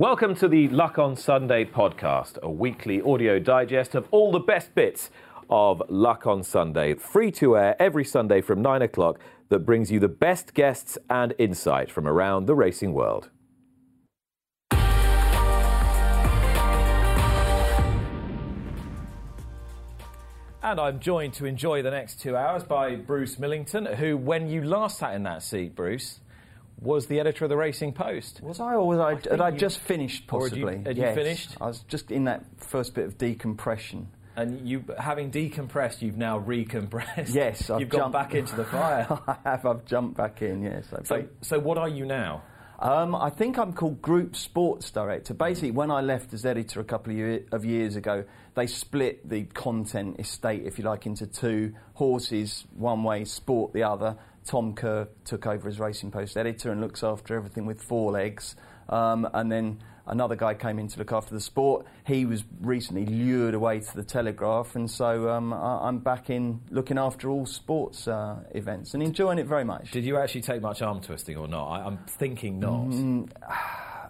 Welcome to the Luck on Sunday podcast, a weekly audio digest of all the best bits of Luck on Sunday, free to air every Sunday from 9 o'clock, that brings you the best guests and insight from around the racing world. And I'm joined to enjoy the next two hours by Bruce Millington, who, when you last sat in that seat, Bruce, was the editor of the Racing Post. Was I, or was I? think had I just finished? Or had you- Possibly. had you finished? I was just in that first bit of decompression. And you, having decompressed, you've now recompressed. Yes, I've you've gone back into the fire. I have. I've jumped back in. Yes. I so, so what are you now? Um, I think I'm called Group Sports Director. Basically, when I left as editor a couple of, year, of years ago, they split the content estate, if you like, into two horses, one way, sport the other. Tom Kerr took over as Racing Post editor and looks after everything with four legs. Um, and then another guy came in to look after the sport. He was recently lured away to the Telegraph, and so um, I, I'm back in looking after all sports uh, events and enjoying it very much. Did you actually take much arm twisting or not? I, I'm thinking not. Mm,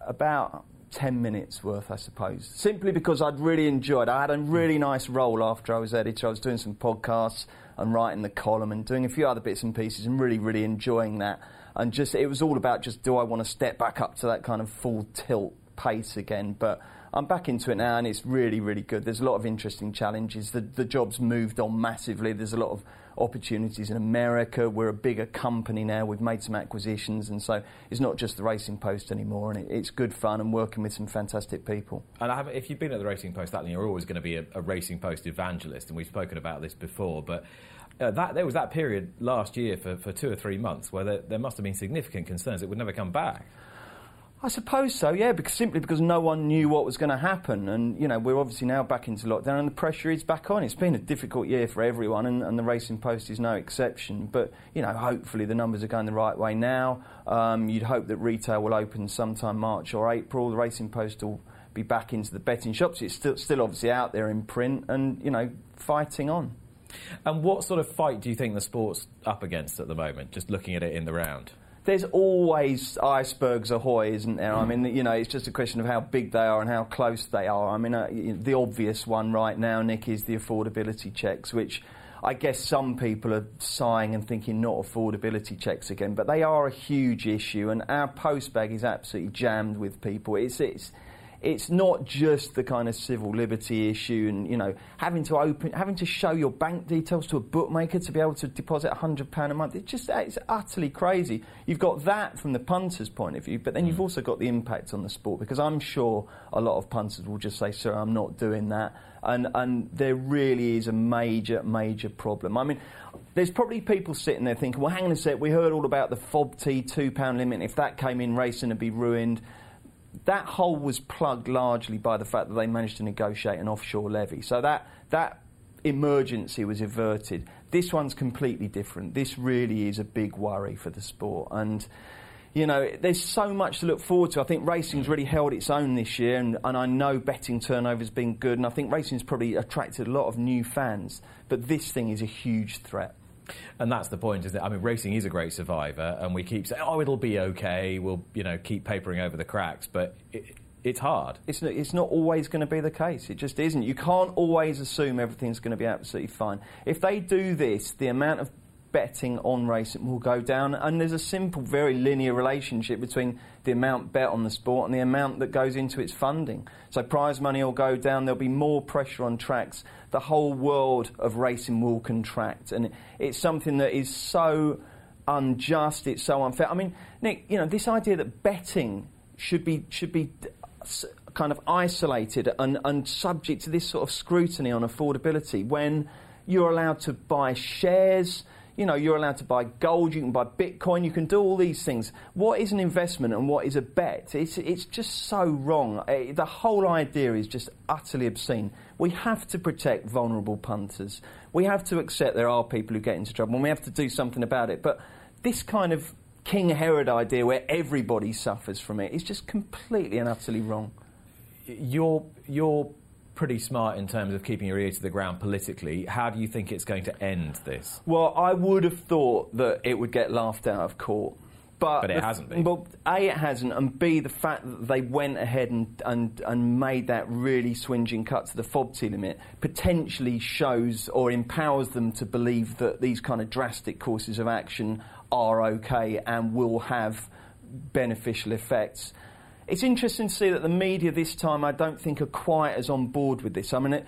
about 10 minutes worth, I suppose. Simply because I'd really enjoyed I had a really nice role after I was editor. I was doing some podcasts and writing the column and doing a few other bits and pieces and really, really enjoying that. And just, it was all about just do I want to step back up to that kind of full tilt pace again? But I'm back into it now and it's really, really good. There's a lot of interesting challenges. The, the job's moved on massively. There's a lot of opportunities in America. We're a bigger company now. We've made some acquisitions, and so it's not just the Racing Post anymore. And it, it's good fun and working with some fantastic people. And have, if you've been at the Racing Post that you're always going to be a, a Racing Post evangelist, and we've spoken about this before. But uh, that there was that period last year for, for two or three months where there, there must have been significant concerns it would never come back. I suppose so, yeah, because simply because no one knew what was going to happen, and you know we're obviously now back into lockdown, and the pressure is back on. It's been a difficult year for everyone, and, and the Racing Post is no exception. But you know, hopefully the numbers are going the right way now. Um, you'd hope that retail will open sometime March or April. The Racing Post will be back into the betting shops. It's still still obviously out there in print, and you know, fighting on. And what sort of fight do you think the sport's up against at the moment? Just looking at it in the round. there's always icebergs ahoy, isn't there? I mean, you know, it's just a question of how big they are and how close they are. I mean, uh, the obvious one right now, Nick, is the affordability checks, which I guess some people are sighing and thinking not affordability checks again, but they are a huge issue, and our post bag is absolutely jammed with people. It's it's it's not just the kind of civil liberty issue and you know having to open having to show your bank details to a bookmaker to be able to deposit 100 pound a month it's just it's utterly crazy. You've got that from the punter's point of view but then you've mm. also got the impact on the sport because I'm sure a lot of punters will just say sir I'm not doing that. And and there really is a major major problem. I mean there's probably people sitting there thinking well hang on a sec we heard all about the FOBT 2 pound limit. If that came in racing would be ruined that hole was plugged largely by the fact that they managed to negotiate an offshore levy. So that that emergency was averted. This one's completely different. This really is a big worry for the sport and you know, there's so much to look forward to. I think racing's really held its own this year, and, and I know betting turnover's been good, and I think racing's probably attracted a lot of new fans. But this thing is a huge threat. And that's the point, is that I mean, racing is a great survivor, and we keep saying, "Oh, it'll be okay." We'll, you know, keep papering over the cracks, but it, it's hard. It's it's not always going to be the case. It just isn't. You can't always assume everything's going to be absolutely fine. If they do this, the amount of betting on racing will go down, and there's a simple, very linear relationship between the amount bet on the sport and the amount that goes into its funding. So prize money will go down. There'll be more pressure on tracks. The whole world of racing will contract, and it's something that is so unjust. It's so unfair. I mean, Nick, you know, this idea that betting should be should be kind of isolated and, and subject to this sort of scrutiny on affordability when You're allowed to buy shares. You know, you're allowed to buy gold, you can buy Bitcoin, you can do all these things. What is an investment and what is a bet? It's, it's just so wrong. Eh, the whole idea is just utterly obscene. We have to protect vulnerable punters. We have to accept there are people who get into trouble and we have to do something about it. But this kind of King Herod idea where everybody suffers from it is just completely and utterly wrong. You're, you're pretty smart in terms of keeping your ear to the ground politically. How do you think it's going to end this? Well, I would have thought that it would get laughed out of court. But, but it hasn't been. Well, A, it hasn't, and B, the fact that they went ahead and, and, and made that really swinging cut to the FOBT limit potentially shows or empowers them to believe that these kind of drastic courses of action are okay and will have beneficial effects. It's interesting to see that the media this time, I don't think, are quite as on board with this. I mean, it,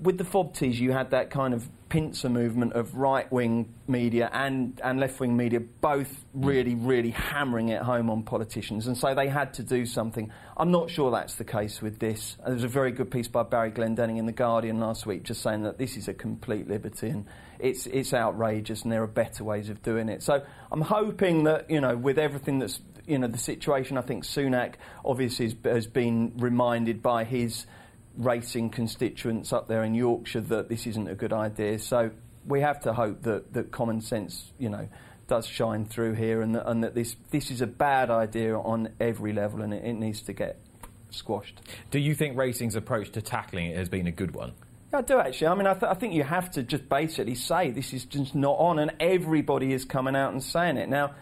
with the FOBTs, you had that kind of pincer movement of right wing media and, and left wing media both mm. really, really hammering it home on politicians. And so they had to do something. I'm not sure that's the case with this. Uh, there was a very good piece by Barry Glendenning in The Guardian last week just saying that this is a complete liberty and it's, it's outrageous and there are better ways of doing it. So I'm hoping that, you know, with everything that's you know, the situation, I think Sunak obviously has been reminded by his racing constituents up there in Yorkshire that this isn't a good idea. So we have to hope that, that common sense, you know, does shine through here and that, and that this, this is a bad idea on every level and it, it needs to get squashed. Do you think racing's approach to tackling it has been a good one? I do actually. I mean, I, th- I, think you have to just basically say this is just not on, and everybody is coming out and saying it. Now,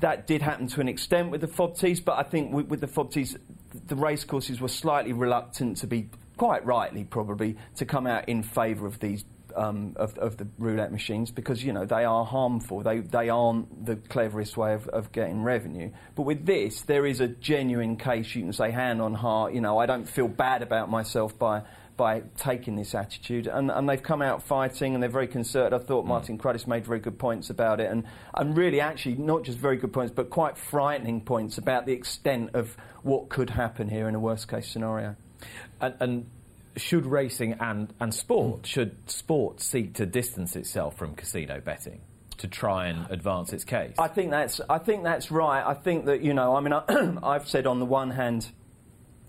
that did happen to an extent with the FOBTs, but I think with, with the FOBTs, the racecourses were slightly reluctant to be, quite rightly probably, to come out in favour of these um, of, of, the roulette machines because you know they are harmful. They they aren't the cleverest way of, of, getting revenue. But with this, there is a genuine case. You can say hand on heart. You know, I don't feel bad about myself by by taking this attitude. And, and they've come out fighting and they're very concerted. I thought mm. Martin Cruddace made very good points about it. And, and really, actually, not just very good points, but quite frightening points about the extent of what could happen here in a worst case scenario. And, and should racing and, and sport, should sport seek to distance itself from casino betting? to try and advance its case. I think that's I think that's right. I think that you know I mean I, I've said on the one hand,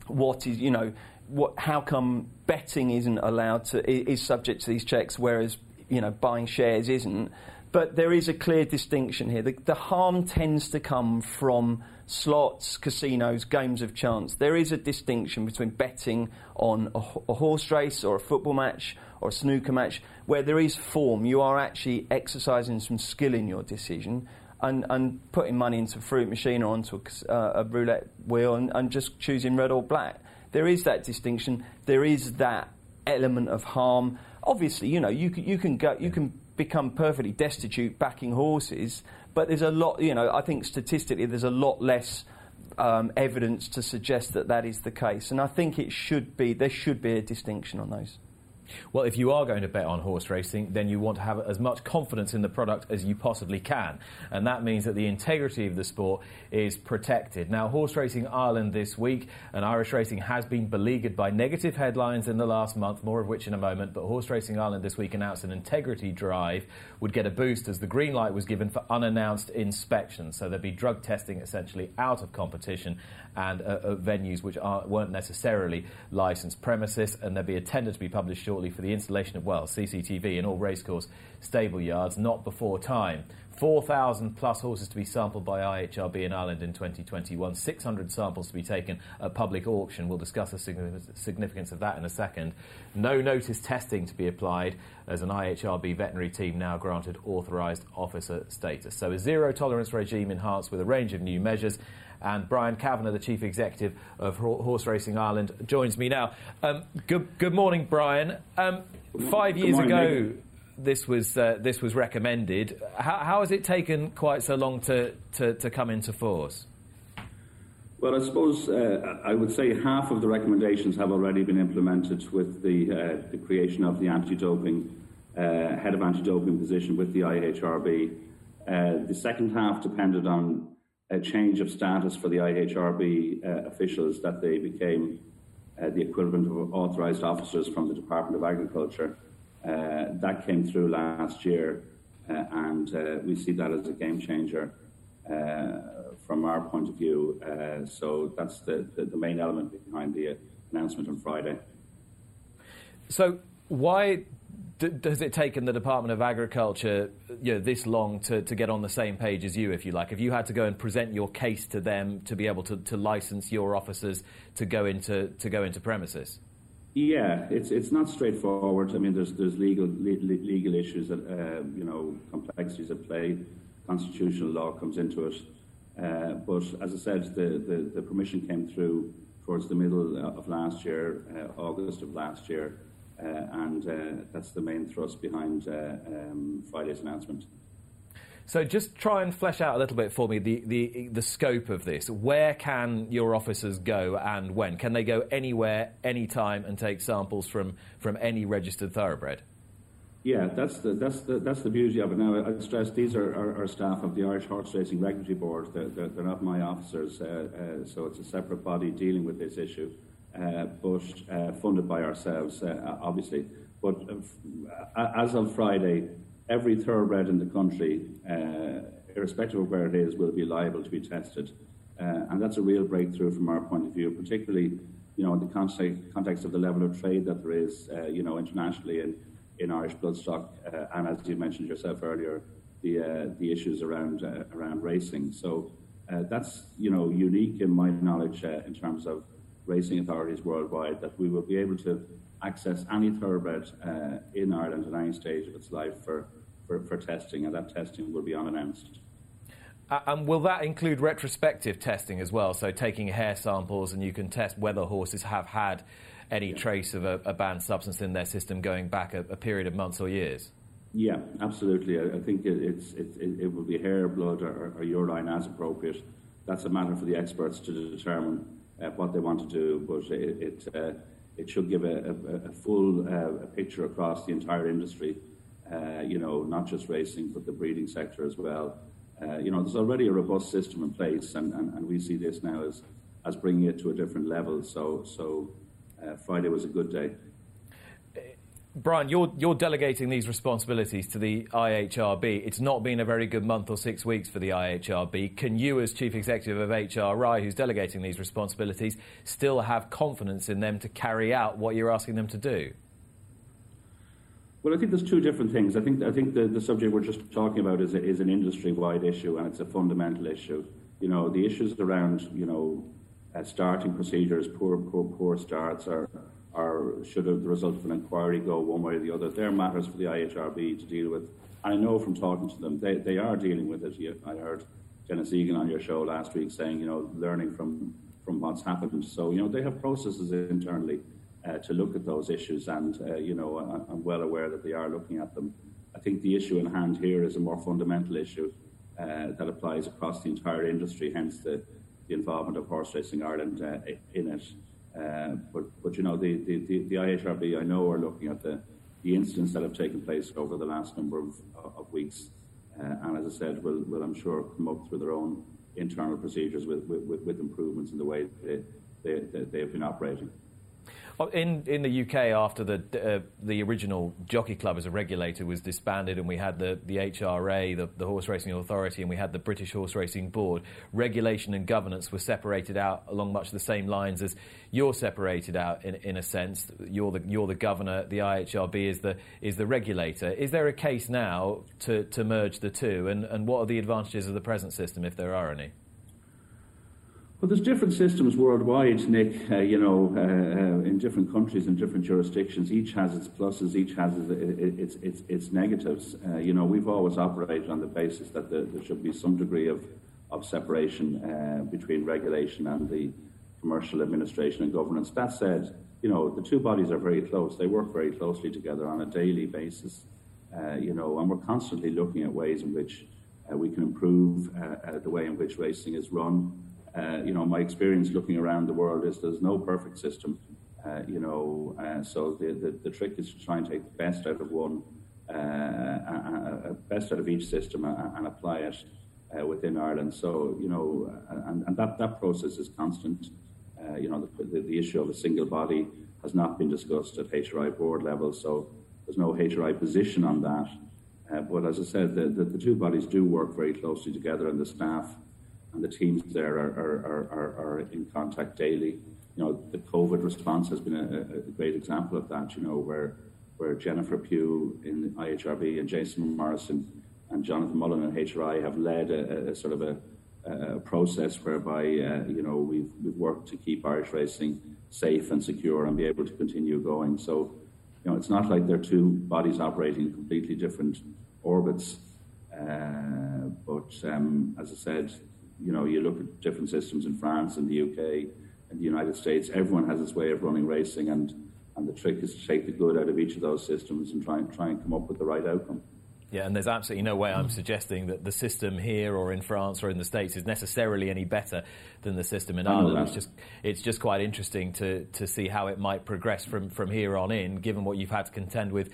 what is you know what, how come betting isn't allowed to is subject to these checks, whereas you know buying shares isn't. But there is a clear distinction here. The, the harm tends to come from slots, casinos, games of chance. There is a distinction between betting on a, a horse race or a football match or a snooker match, where there is form. You are actually exercising some skill in your decision. And, and, putting money into a fruit machine or onto a, uh, a roulette wheel and, and, just choosing red or black there is that distinction. There is that element of harm. Obviously, you know, you can, you can go, you can become perfectly destitute backing horses, but there's a lot. You know, I think statistically, there's a lot less. Um, evidence to suggest that that is the case, and I think it should be. There should be a distinction on those. Well, if you are going to bet on horse racing, then you want to have as much confidence in the product as you possibly can. And that means that the integrity of the sport is protected. Now, Horse Racing Ireland this week, and Irish racing has been beleaguered by negative headlines in the last month, more of which in a moment. But Horse Racing Ireland this week announced an integrity drive would get a boost as the green light was given for unannounced inspections. So there'd be drug testing essentially out of competition and uh, uh, venues which weren't necessarily licensed premises, and there'd be a tender to be published shortly for the installation of, well, CCTV in all racecourse stable yards, not before time. 4,000 plus horses to be sampled by IHRB in Ireland in 2021, 600 samples to be taken at public auction. We'll discuss the significance of that in a second. No notice testing to be applied as an IHRB veterinary team now granted authorised officer status. So a zero tolerance regime enhanced with a range of new measures and Brian Kavanagh, the Chief Executive of Horse Racing Ireland, joins me now. Um, good, good morning, Brian. Um, five years morning, ago, Nick. This was uh, this was recommended. How, how, has it taken quite so long to, to, to come into force? Well, I suppose uh, I would say half of the recommendations have already been implemented with the, uh, the creation of the anti-doping uh, head of anti-doping position with the IHRB. Uh, the second half depended on a change of status for the IHRB uh, officials that they became the equivalent of authorised officers from the Department of Agriculture. Uh, that came through last year, uh, and uh, we see that as a game changer from our point of view. so that's the, the, the main element behind the announcement on Friday. So why has it taken the Department of Agriculture you know, this long to, to get on the same page as you, if you like? Have you had to go and present your case to them to be able to, to license your officers to go into to go into premises? Yeah, it's it's not straightforward. I mean, there's there's legal legal issues that uh, you know complexities at play. Constitutional law comes into it, uh, but as I said, the, the, the permission came through towards the middle of last year, uh, August of last year. Uh, and uh, that's the main thrust behind uh, um, Friday's announcement. So just try and flesh out a little bit for me the, the, the scope of this. Where can your officers go and when? Can they go anywhere, anytime, and take samples from, from any registered thoroughbred? Yeah, that's the, that's the, that's the beauty of it. Now, I stress these are, are, are staff of the Irish Horse Racing Regulatory Board. They're, they're, they're not my officers, uh, uh, so it's a separate body dealing with this issue. Uh, but uh, funded by ourselves, uh, obviously. But as of Friday, every thoroughbred in the country, irrespective of where it is, will be liable to be tested. and that's a real breakthrough from our point of view, particularly you know, in the context of the level of trade that there is, uh, you know, internationally in, in Irish bloodstock, uh, and as you mentioned yourself earlier, the uh, the issues around around racing. So that's you know unique in my knowledge in terms of racing authorities worldwide that we will be able to access any thoroughbred uh, in Ireland at any stage of its life for, for, for testing, and that testing will be unannounced. Uh, and will that include retrospective testing as well? So taking hair samples and you can test whether horses have had any yeah. trace of a, a, banned substance in their system going back a, a period of months or years? Yeah, absolutely. I, I think it, it's, it, it, will be hair, blood, or, or urine as appropriate. That's a matter for the experts to determine uh, what they want to do, but it it, uh, it should give a, a, a full uh, picture across the entire industry. Uh, you know, not just racing, but the breeding sector as well. Uh, you know, there's already a robust system in place, and, and, and we see this now as as bringing it to a different level. So so uh, Friday was a good day. Brian, you're, you're delegating these responsibilities to the IHRB. It's not been a very good month or six weeks for the IHRB. Can you, as Chief Executive of HRI, who's delegating these responsibilities, still have confidence in them to carry out what you're asking them to do? Well, I think there's two different things. I think I think the, the subject we're just talking about is, is an industry-wide issue, and it's a fundamental issue. You know, the issues around you know uh, starting procedures, poor poor poor starts, are or should the result of an inquiry go one way or the other? They're matters for the IHRB to deal with. And I know from talking to them, they, they are dealing with it. I heard Denis Egan on your show last week saying, you know, learning from, from what's happened. So, you know, they have processes internally uh, to look at those issues, and, uh, you know, I'm well aware that they are looking at them. I think the issue in hand here is a more fundamental issue uh, that applies across the entire industry, hence the, the involvement of Horse Racing Ireland uh, in it. Uh, but, but you know, the, the, the, the, IHRB, I know, are looking at the, the incidents that have taken place over the last number of, of weeks. Uh, and as I said, will, will I'm sure come up through their own internal procedures with, with, with improvements in the way they, they, they, they have been operating. Oh, in, in the UK, after the, uh, the original Jockey Club as a regulator was disbanded and we had the, the HRA, the, the Horse Racing Authority, and we had the British Horse Racing Board, regulation and governance were separated out along much the same lines as you're separated out in, in a sense. You're the, you're the governor, the IHRB is the, is the regulator. Is there a case now to, to merge the two, and, and what are the advantages of the present system, if there are any? Well, there's different systems worldwide, Nick. Uh, you know, uh, uh, in different countries and different jurisdictions, each has its pluses, each has its its its, negatives. Uh, you know, we've always operated on the basis that the, there should be some degree of of separation uh, between regulation and the commercial administration and governance. That said, you know, the two bodies are very close. They work very closely together on a daily basis. Uh, you know, and we're constantly looking at ways in which we can improve the way in which racing is run. Uh, you know, my experience looking around the world is there's no perfect system. Uh, you know, uh, so the, the, the trick is to try and take the best out of one, uh, uh, best out of each system and apply it within Ireland. So you know, and, and that, that process is constant. you know, the, the, the, issue of a single body has not been discussed at HRI board level. So there's no HRI position on that. Uh, but as I said, the, the, the, two bodies do work very closely together, and the staff and the teams there are, are, are, are in contact daily. You know, the COVID response has been a, a, great example of that. You know, where where Jennifer Pugh in IHRB and Jason Morrison and Jonathan Mullen in HRI have led a, a sort of a, a process whereby uh, you know we've we've worked to keep Irish racing safe and secure and be able to continue going. So, you know, it's not like they're two bodies operating in completely different orbits. Uh, but um, as I said, you know, you look at different systems in France and the UK and the United States. Everyone has its way of running racing, and and the trick is to take the good out of each of those systems and try and try and come up with the right outcome. Yeah, and there's absolutely no way I'm suggesting that the system here or in France or in the States is necessarily any better than the system in Ireland. It's just it's just quite interesting to to see how it might progress from from here on in, given what you've had to contend with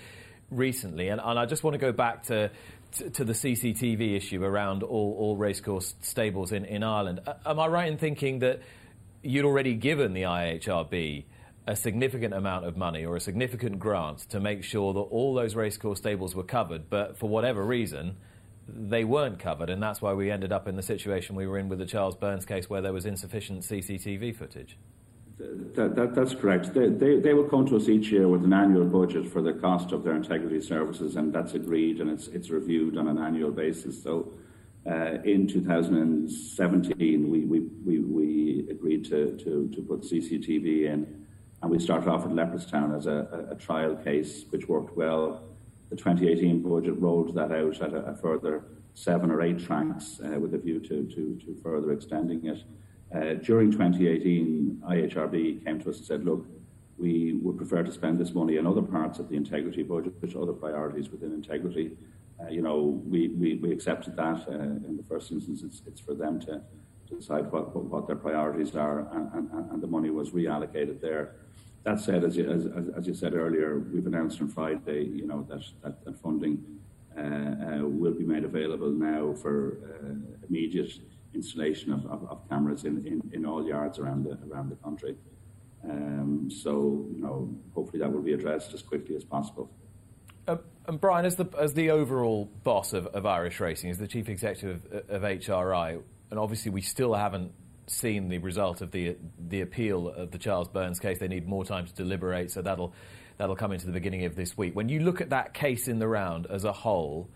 recently. And, and I just want to go back to to, the CCTV issue around all, all racecourse stables in, in Ireland. Am I right in thinking that you'd already given the IHRB a significant amount of money or a significant grant to make sure that all those racecourse stables were covered, but for whatever reason, they weren't covered, and that's why we ended up in the situation we were in with the Charles Byrnes case where there was insufficient CCTV footage. That, that, that's correct. They, they, they, will come to us each year with an annual budget for the cost of their integrity services, and that's agreed and it's, it's reviewed on an annual basis. So uh, in 2017, we, we, we, we agreed to, to, to put CCTV in and we started off at Leopardstown as a, a, a trial case, which worked well. The 2018 budget rolled that out at a, a further seven or eight tracks uh, with a view to, to, to further extending it. Uh, during 2018, IHRB came to us and said, look, we would prefer to spend this money on other parts of the integrity budget, which other priorities within integrity. Uh, you know, we, we, we accepted that uh, in the first instance. It's, it's for them to, to decide what, what, what, their priorities are, and, and, and the money was reallocated there. That said, as you, as, as you said earlier, we've announced on Friday, you know, that, that, that funding uh, uh, will be made available now for uh, immediate installation of, of, of cameras in, in, in, all yards around the, around the country. Um, so, you know, hopefully that will be addressed as quickly as possible. Uh, and Brian, as the, as the overall boss of, of Irish Racing, as the chief executive of, of HRI, and obviously we still haven't seen the result of the the appeal of the Charles Byrnes case. They need more time to deliberate, so that'll that'll come into the beginning of this week. When you look at that case in the round as a whole,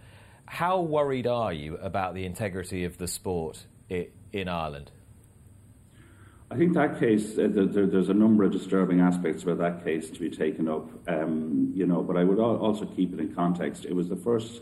how worried are you about the integrity of the sport in Ireland? I think that case, uh, there, there's a number of disturbing aspects about that case to be taken up, um, you know, but I would also keep it in context. It was the first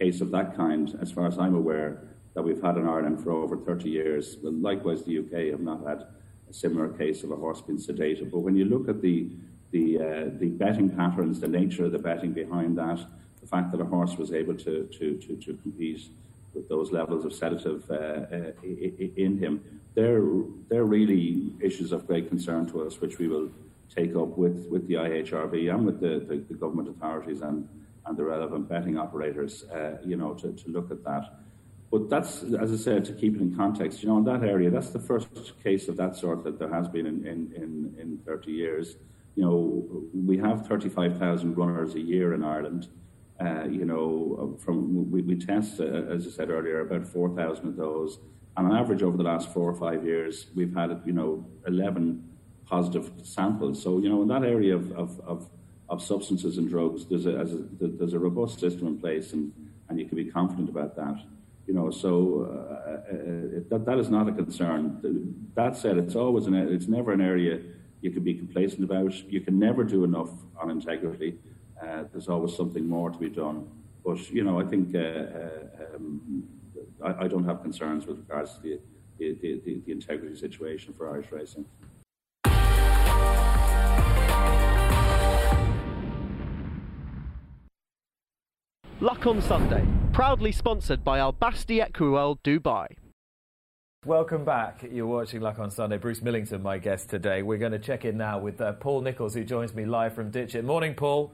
case of that kind, as far as I'm aware, that we've had in Ireland for over 30 years. Well, likewise, the UK have not had a similar case of a horse being sedated. But when you look at the the, uh, the betting patterns, the nature of the betting behind that, the fact that a horse was able to to, to, to compete with those levels of sedative uh, uh, in him, they're they're really issues of great concern to us, which we will take up with, with the IHRB and with the, the, the government authorities and, and the relevant betting operators, uh, you know, to, to look at that. But that's, as I said, to keep it in context, you know, in that area, that's the first case of that sort that there has been in, in, in, in 30 years. You know, we have 35,000 runners a year in Ireland. Uh, you know, from we, we test, uh, as I said earlier, about 4,000 of those. And on average, over the last four or five years, we've had, you know, 11 positive samples. So, you know, in that area of, of, of, of substances and drugs, there's a, a, there's a robust system in place, and, and you can be confident about that. You know, so uh, uh, that that is not a concern. That said, it's always an it's never an area you can be complacent about. You can never do enough on integrity. Uh, there's always something more to be done. But you know, I think uh, uh um, I, I, don't have concerns with regards to the the, the, the integrity situation for Irish racing. Luck on Sunday, proudly sponsored by Al Basti Equiworld Dubai. Welcome back. You're watching Luck on Sunday. Bruce Millington, my guest today. We're going to check in now with uh, Paul Nicholls, who joins me live from Ditcheat. Morning, Paul.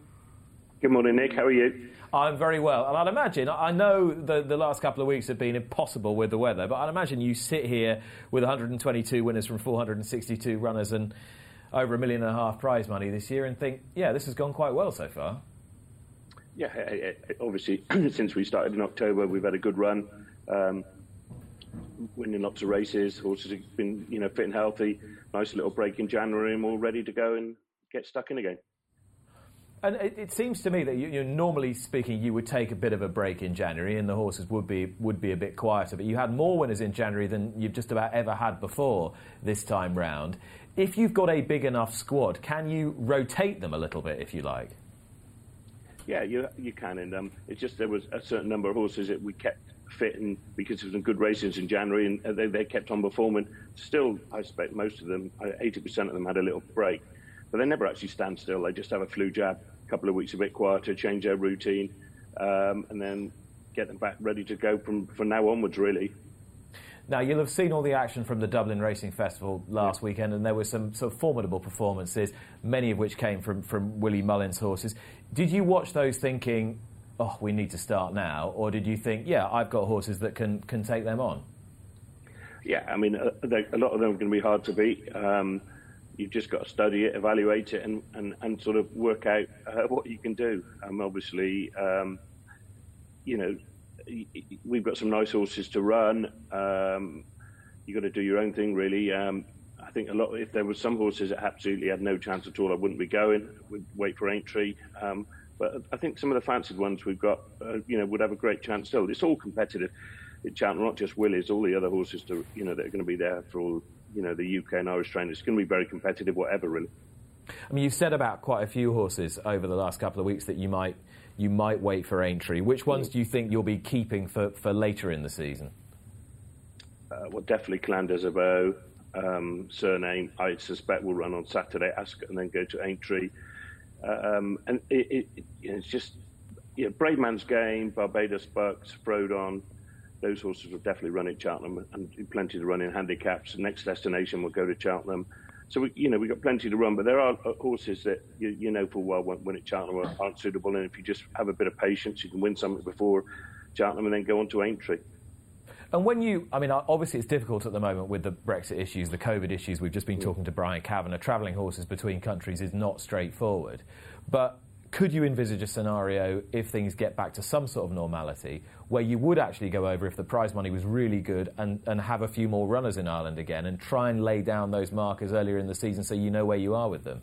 Good morning, Nick. How are you? I'm very well. And I'd imagine, I know the, the last couple of weeks have been impossible with the weather, but I'd imagine you sit here with 122 winners from 462 runners and over a million and a half prize money this year and think, yeah, this has gone quite well so far. Yeah, obviously, since we started in October, we've had a good run, um, winning lots of races. Horses have been, you know, fit and healthy. Nice little break in January, and we're all ready to go and get stuck in again. And it, it, seems to me that you, you know, normally speaking, you would take a bit of a break in January, and the horses would be would be a bit quieter. But you had more winners in January than you've just about ever had before this time round. If you've got a big enough squad, can you rotate them a little bit, if you like? Yeah, you you can. And um, it's just there was a certain number of horses that we kept fit and because of some good races in January, and they, they kept on performing. Still, I suspect most of them, 80% of them, had a little break but they never actually stand still. They just have a flu jab, couple of weeks a bit quieter, change their routine, um, and then get them back ready to go from, from now onwards, really. Now, you'll have seen all the action from the Dublin Racing Festival last yeah. weekend, and there were some sort of formidable performances, many of which came from, from Willie Mullins' horses. Did you watch those thinking, oh, we need to start now? Or did you think, yeah, I've got horses that can, can take them on? Yeah, I mean, uh, they, a lot of them are going to be hard to beat. Um, you've just got to study it, evaluate it, and, and, and sort of work out uh, what you can do. Um, obviously, um, you know, we've got some nice horses to run. Um, you've got to do your own thing, really. Um, I think a lot. If there were some horses that absolutely had no chance at all, I wouldn't be going. We'd wait for entry. Um, but I think some of the fancied ones we've got, uh, you know, would have a great chance still. It's all competitive. It's not just Willie's, all the other horses, to, you know, that are going to be there for all you know the UK and Irish trainers. It's going to be very competitive, whatever really. I mean, you've said about quite a few horses over the last couple of weeks that you might you might wait for Aintree. Which ones do you think you'll be keeping for, for later in the season? Uh, well, definitely Clan des Obeaux, um, Cyrname. I suspect will run on Saturday, Ascot, and then go to Aintree. Um, and it, it, it, it's just you know, game. Barbados Bucks, Frodon, those horses will definitely run at Cheltenham and plenty to run in handicaps. The next destination will go to Cheltenham. So, we, you know, we've got plenty to run, but there are uh, horses that you, you know full well when, when at Cheltenham aren't suitable. And if you just have a bit of patience, you can win something before Cheltenham and then go on to Aintree. And when you, I mean, obviously it's difficult at the moment with the Brexit issues, the COVID issues. We've just been talking to Brian Kavanagh. Travelling horses between countries is not straightforward. But could you envisage a scenario if things get back to some sort of normality where you would actually go over if the prize money was really good and, and have a few more runners in Ireland again and try and lay down those markers earlier in the season so you know where you are with them?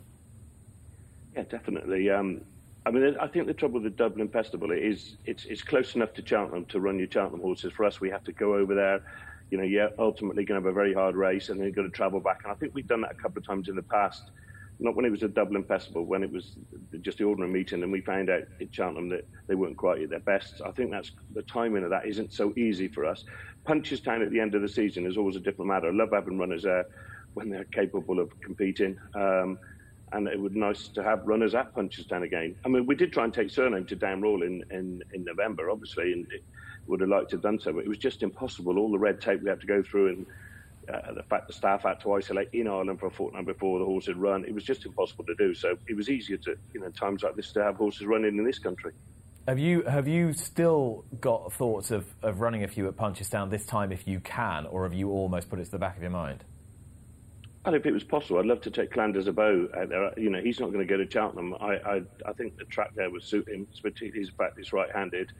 Yeah, definitely. Um, I mean, I think the trouble with the Dublin Festival is it's, it's close enough to Cheltenham to run your Cheltenham horses. For us, we have to go over there. You know, you're ultimately going to have a very hard race and then you've got to travel back. And I think we've done that a couple of times in the past not when it was a Dublin Festival, when it was just the ordinary meeting, and we found out at Cheltenham that they weren't quite at their best. I think that's the timing of that isn't so easy for us. Punchestown at the end of the season is always a different matter. I love having runners there when they're capable of competing. Um, and it would be nice to have runners at Punchestown again. I mean, we did try and take Cyrname to Down Royal in, in, in November, obviously, and would have liked to have done so, but it was just impossible. All the red tape we had to go through and uh, the fact the staff had to isolate in Ireland for a fortnight before the horse had run, it was just impossible to do. So it was easier to, you know, times like this to have horses running in this country. Have you have you still got thoughts of, of running a few at Punchestown this time if you can, or have you almost put it to the back of your mind? And if it was possible, I'd love to take Clan des Obeaux out there. You know, he's not going to go to Cheltenham. I, I, I think the track there would suit him, particularly his back, he's right-handed.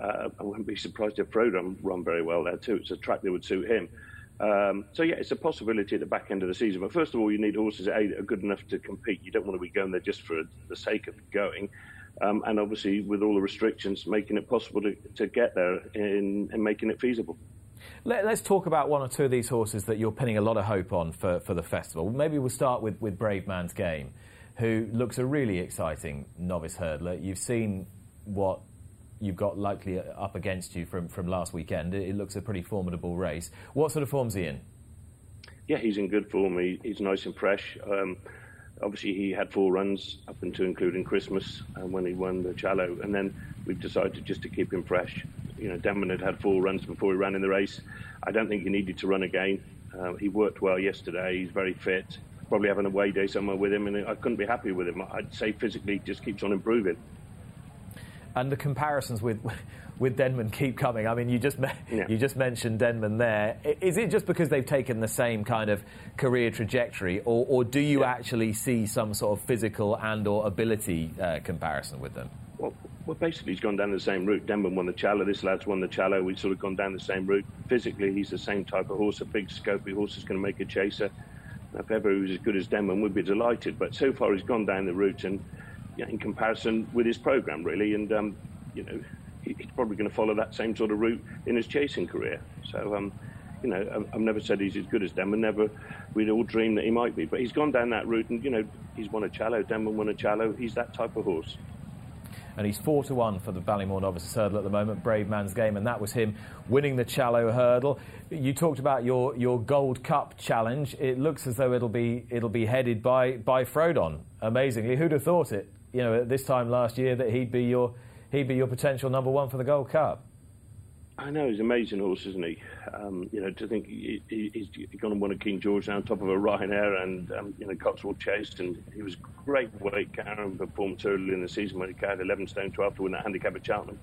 Uh, I wouldn't be surprised if Frodon run very well there too. It's a track that would suit him. Um, so yeah, it's a possibility at the back end of the season. But first of all, you need horses that are good enough to compete. You don't want to be going there just for the sake of going. Um, and obviously, with all the restrictions, making it possible to, to get there and making it feasible. Let, us talk about one or two of these horses that you're pinning a lot of hope on for, for the festival. Maybe we'll start with, with Game, who looks a really exciting novice hurdler. You've seen what you've got likely up against you from, from last weekend. It, looks a pretty formidable race. What sort of form's he in? Yeah, he's in good form. He, he's nice and fresh. Um, obviously, he had four runs up until including Christmas uh, when he won the Challow, and then we've decided just to keep him fresh. You know, Denman had had four runs before he ran in the race. I don't think he needed to run again. Uh, he worked well yesterday. He's very fit. Probably having a away day somewhere with him, and I couldn't be happy with him. I'd say physically just keeps on improving and the comparisons with with Denman keep coming. I mean, you just yeah. you just mentioned Denman there. Is it just because they've taken the same kind of career trajectory, or, or do you yeah. actually see some sort of physical and or ability uh, comparison with them? Well, well, basically, he's gone down the same route. Denman won the Challow. This lad's won the Challow. We've sort of gone down the same route. Physically, he's the same type of horse. A big, scopy horse is going to make a chaser. If ever he was as good as Denman, we'd be delighted. But so far, he's gone down the route, and you know, in comparison with his program, really, and um, you know, he, he's probably going to follow that same sort of route in his chasing career. So. Um, you know, I've, I've never said he's as good as Denman. Never, we'd all dream that he might be. But he's gone down that route, and you know, he's won a Challow. Denman won a Challow. He's that type of horse and he's four to one for the Ballymore Novices Hurdle at the moment. Bravemansgame, and that was him winning the Challow Hurdle. You talked about your, your Gold Cup challenge. It looks as though it'll be it'll be headed by by Frodon. Amazingly, who'd have thought it? You know, at this time last year that he'd be your he'd be your potential number one for the Gold Cup. I know he's an amazing horse, isn't he? Um, you know, to think he, he, he's going to win a King George now on top of a Ryanair and um, you know Cotswold chased, and he was great weight carrying performance early in the season when he carried 11 stone 12 to win that handicap at Cheltenham.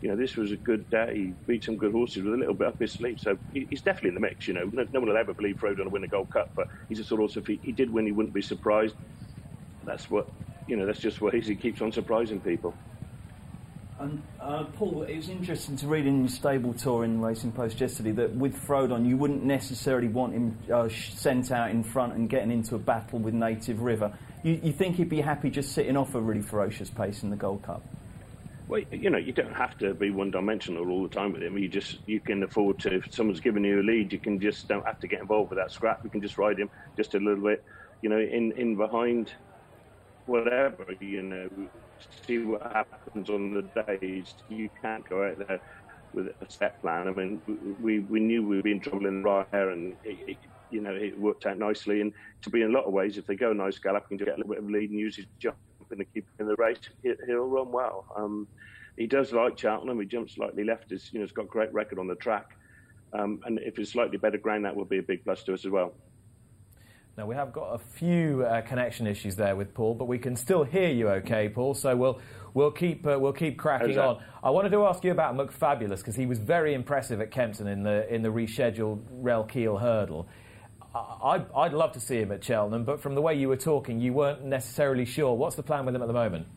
You know, this was a good day. He beat some good horses with a little bit up his sleeve, so he, he's definitely in the mix. You know, no, no one will ever believe Frodon will win the Gold Cup, but he's a sort of horse. If he, he did win, he wouldn't be surprised. That's what you know. That's just what he keeps on surprising people. And uh, Paul, it was interesting to read in your stable tour in Racing Post yesterday that with Frodon, you wouldn't necessarily want him uh, sent out in front and getting into a battle with Native River. You, you, think he'd be happy just sitting off a really ferocious pace in the Gold Cup? Well, you know, you don't have to be one-dimensional all the time with him. You just you can afford to. If someone's giving you a lead, you can just don't have to get involved with that scrap. You can just ride him just a little bit, you know, in in behind, whatever. You know, see what happens on the days. You can't go out there with a set plan. I mean, we we knew we'd be in trouble in the Ryanair, and it, it, you know it worked out nicely. And to be in a lot of ways, if they go nice gallop and get a little bit of lead and use his jump and keep in the race, he, will run well. Um, he does like Cheltenham. He jumps slightly left. He's, you know, he's got a great record on the track. Um, and if it's slightly better ground, that will be a big plus to us as well. Now, we have got a few uh, connection issues there with Paul, but we can still hear you okay, Paul, so we'll, we'll, keep, uh, we'll keep cracking on. I wanted to ask you about McFabulous because he was very impressive at Kempton in the, in the rescheduled Relkeel hurdle. I'd, I'd love to see him at Cheltenham, but from the way you were talking, you weren't necessarily sure. What's the plan with him at the moment?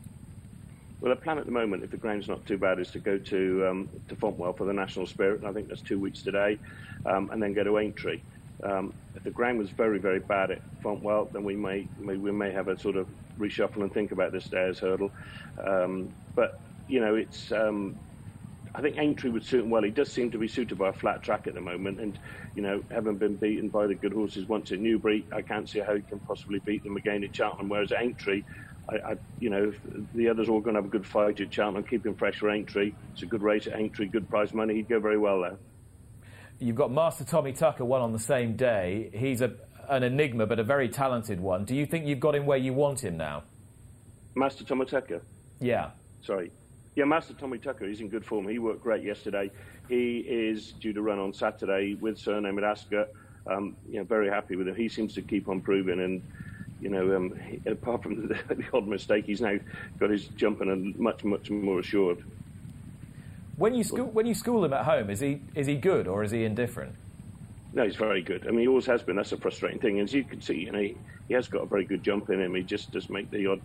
Well, the plan at the moment, if the ground's not too bad, is to go to um, to Fontwell for the National Spirit, and I think that's two weeks today, um, and then go to Aintree. Um, if the ground was very, very bad at Fontwell, then we may, we may have a sort of reshuffle and think about the Stayers' hurdle. Um, but you know, it's um, I think Aintree would suit him well. He does seem to be suited by a flat track at the moment, and you know, having been beaten by the good horses once at Newbury, I can't see how he can possibly beat them again at Cheltenham. Whereas Aintree, I, I, you know, the others are all going to have a good fight at Cheltenham, keep him fresh for Aintree. It's a good race at Aintree, good prize money. He'd go very well there. You've got Master Tommy Tucker won on the same day. He's a, an enigma, but a very talented one. Do you think you've got him where you want him now? Master Tommy Tucker? Yeah. Sorry. Yeah, Master Tommy Tucker, he's in good form. He worked great yesterday. He is due to run on Saturday with Cyrname Ascot. Um, you know, very happy with him. He seems to keep on proving and you know, um, apart from the, the, odd mistake, he's now got his jumping and much, much more assured. When you school, when you school him at home, is he is he good or is he indifferent? No, he's very good. I mean, he always has been. That's a frustrating thing. As you can see, you know, he, he has got a very good jump in him. He just does make the odd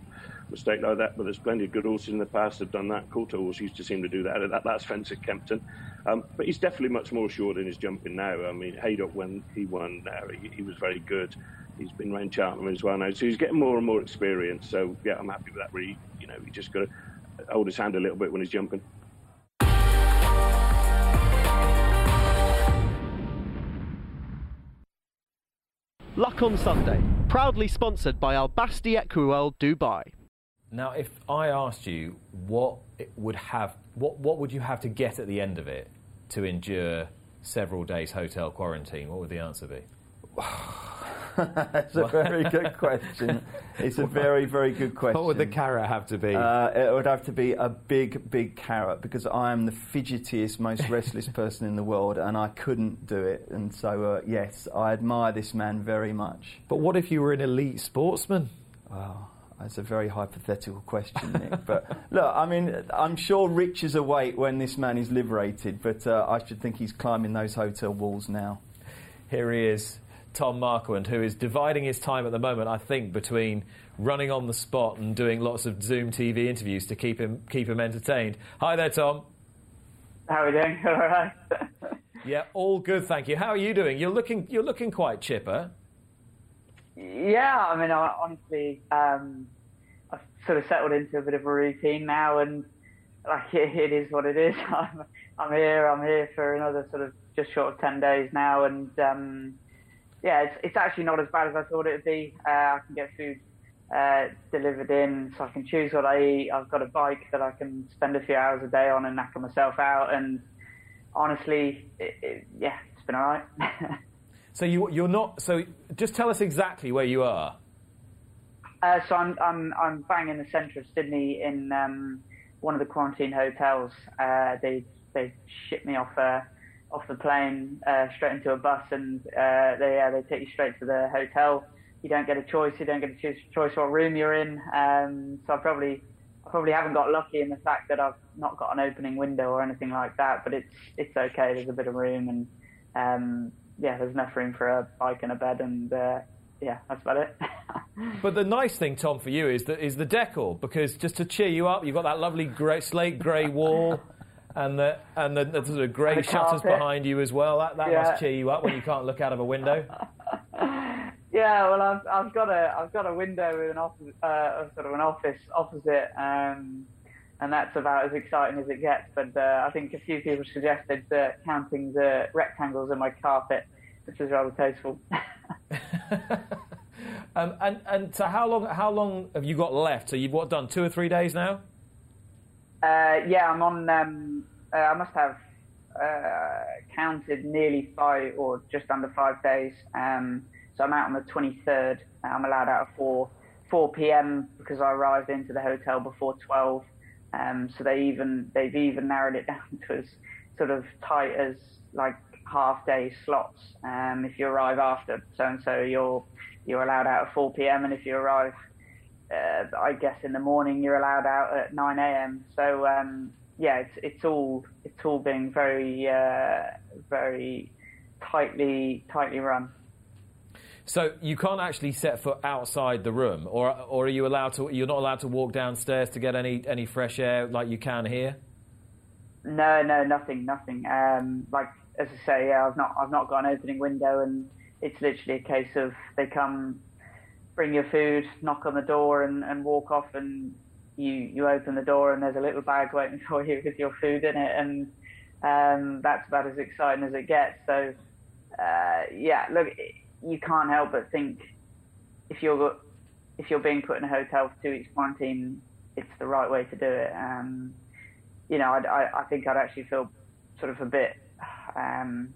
mistake like that. But there's plenty of good horses in the past that have done that. Kauto Star used to seem to do that at that last fence at Kempton. Um, but he's definitely much more assured in his jumping now. I mean, Haydock, when he won there, he, he was very good. He's been around Cheltenham as well now. So he's getting more and more experience. So, yeah, I'm happy with that. Really, you know, he just got to hold his hand a little bit when he's jumping. Luck on Sunday, proudly sponsored by Al Basti Equiworld Dubai. Now, if I asked you what would have, what, what would you have to get at the end of it to endure several days hotel quarantine, what would the answer be? That's a very good question. It's a very, very good question. What would the carrot have to be? Uh, it would have to be a big, big carrot because I am the fidgetiest, most restless person in the world, and I couldn't do it. And so, uh, yes, I admire this man very much. But what if you were an elite sportsman? Oh, that's a very hypothetical question, Nick. but look, I mean, I'm sure riches await when this man is liberated, but uh, I should think he's climbing those hotel walls now. Here he is Tom Marquand, who is dividing his time at the moment, I think, between running on the spot and doing lots of Zoom TV interviews to keep him keep him entertained. Hi there, Tom. How are we doing? All right. yeah, all good, thank you. How are you doing? You're looking you're looking quite chipper. Yeah, I mean, honestly, um, I've sort of settled into a bit of a routine now, and like it, it is what it is. I'm, I'm here. I'm here for another sort of just short of ten days now, and um, yeah, it's, it's actually not as bad as I thought it would be. Uh, I can get food uh, delivered in, so I can choose what I eat. I've got a bike that I can spend a few hours a day on and knacker myself out. And honestly, it, it, yeah, it's been all right. so you you're not. So just tell us exactly where you are. Uh, so I'm I'm I'm bang in the centre of Sydney in um, one of the quarantine hotels. Uh, they they shipped me off uh, off the plane uh, straight into a bus, and uh, they they take you straight to the hotel. You don't get a choice. You don't get a choose, choice what room you're in. Um, so I probably I probably haven't got lucky in the fact that I've not got an opening window or anything like that. But it's it's okay. There's a bit of room, and um, yeah, there's enough room for a bike and a bed, and uh, yeah, that's about it. but the nice thing, Tom, for you is the is the decor because just to cheer you up, you've got that lovely grey, slate grey wall and the and the, the sort of grey shutters behind you as well. That that yeah. must cheer you up when you can't look out of a window. yeah, well, I've I've got a I've got a window with an office, uh, sort of an office opposite, um, and that's about as exciting as it gets. But uh, I think a few people suggested counting the rectangles in my carpet, which is rather tasteful. um, and and so how long how long have you got left? So you've what done two or three days now? Uh, yeah, I'm on. Um, uh, I must have uh, counted nearly five or just under five days. Um, so I'm out on the 23rd. I'm allowed out at 4 4 p.m. because I arrived into the hotel before 12. Um, so they even they've even narrowed it down to as sort of tight as like half day slots. Um, if you arrive after so and so, you're you're allowed out at 4 p.m. and if you arrive uh, I guess in the morning you're allowed out at 9 a.m. So um, yeah, it's it's all it's all being very uh, very tightly tightly run. So you can't actually set foot outside the room, or or are you allowed to? You're not allowed to walk downstairs to get any any fresh air like you can here. No, no, nothing, nothing. Um, like as I say, yeah, I've not I've not got an opening window, and it's literally a case of they come bring your food, knock on the door, and, and walk off, and you you open the door, and there's a little bag waiting for you with your food in it, and um, that's about as exciting as it gets. So uh, yeah, look, you can't help but think if you're if you're being put in a hotel for two weeks quarantine, it's the right way to do it. Um, you know, I, I, I, think I'd actually feel sort of a bit um,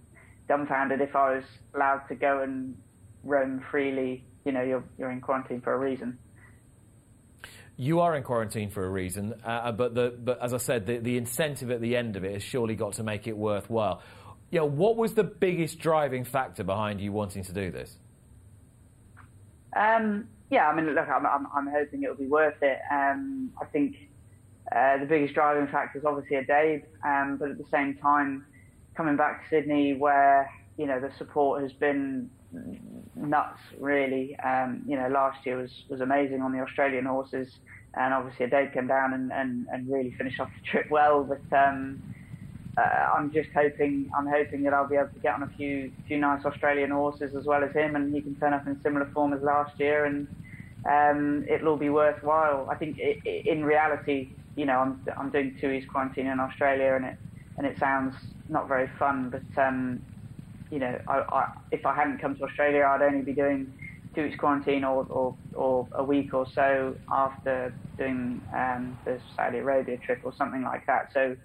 dumbfounded if I was allowed to go and roam freely you know you're you're in quarantine for a reason. You are in quarantine for a reason, uh, uh, but the but as I said, the, the incentive at the end of it has surely got to make it worthwhile. You know, what was the biggest driving factor behind you wanting to do this? Um, yeah, I mean, look, I'm, I'm, I'm hoping it'll be worth it. Um, I think uh, the biggest driving factor is obviously Addeybb, um, but at the same time, coming back to Sydney, where you know the support has been nuts, really. Um, you know, last year was, was amazing on the Australian horses, and obviously Addeybb came down and, and, and really finished off the trip well. But um, uh, I'm just hoping I'm hoping that I'll be able to get on a few few nice Australian horses as well as him, and he can turn up in similar form as last year, and um, it'll all be worthwhile. I think it, it, in reality, you know, I'm I'm doing two weeks quarantine in Australia, and it and it sounds not very fun, but um, you know, I, I, if I hadn't come to Australia, I'd only be doing two weeks quarantine or, or, or a week or so after doing um, the Saudi Arabia trip or something like that. So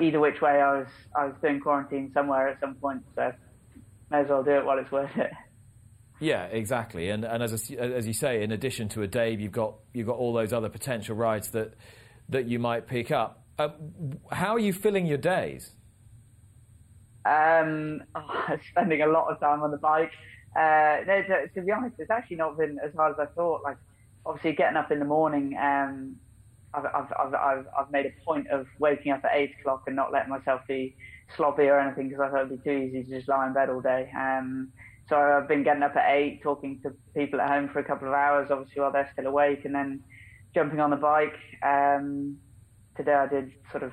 either which way, I was I was doing quarantine somewhere at some point. So may as well do it while it's worth it. Yeah, exactly. And and as as you say, in addition to Addeybb, you've got you've got all those other potential rides that that you might pick up. Uh, how are you filling your days? Um, oh, spending a lot of time on the bike. Uh, no, to, to, be honest, it's actually not been as hard as I thought. Like, obviously, getting up in the morning, um, I've, I've, I've, I've, made a point of waking up at eight o'clock and not letting myself be sloppy or anything because I thought it'd be too easy to just lie in bed all day. Um, so I've been getting up at eight, talking to people at home for a couple of hours, obviously while they're still awake, and then jumping on the bike. Um, today I did sort of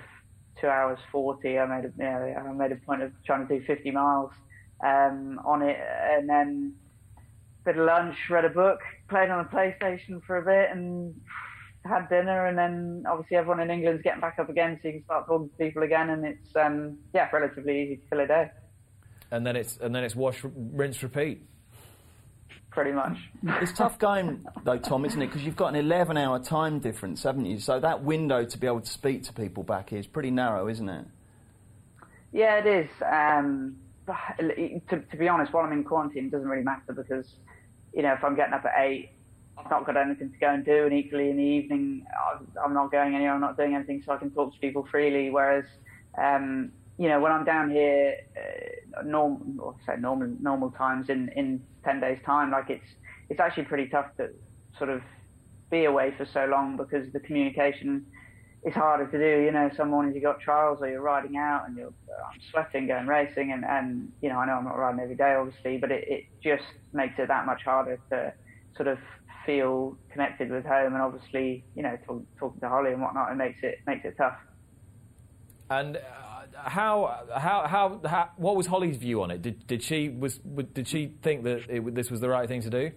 two hours forty. I made a, you know, I made a point of trying to do fifty miles um, on it, and then bit of lunch, read a book, played on the PlayStation for a bit, and had dinner. And then obviously everyone in England's getting back up again, so you can start talking to people again, and it's um, yeah, relatively easy to fill a day. And then it's and then it's wash, rinse, repeat. Pretty much. It's tough going though, Tom, isn't it? Because you've got an 11-hour time difference, haven't you? So that window to be able to speak to people back here is pretty narrow, isn't it? Yeah, it is. Um, to, to, be honest, while I'm in quarantine, it doesn't really matter because, you know, if I'm getting up at eight, I've not got anything to go and do, and equally in the evening, I'm not going anywhere, I'm not doing anything, so I can talk to people freely. Whereas, um, you know, when I'm down here, uh, normal, say normal, normal times in, in 10 days time, like it's, it's actually pretty tough to sort of be away for so long because the communication is harder to do. You know, some mornings you've got trials or you're riding out and you're I'm sweating going racing and, and, you know, I know I'm not riding every day obviously, but it, it just makes it that much harder to sort of feel connected with home and obviously, you know, talk, talking to Holly and whatnot, it makes it, makes it tough. And uh, how, how, how, how, what was Holly's view on it? Did, did she was, did she think that it, this was the right thing to do?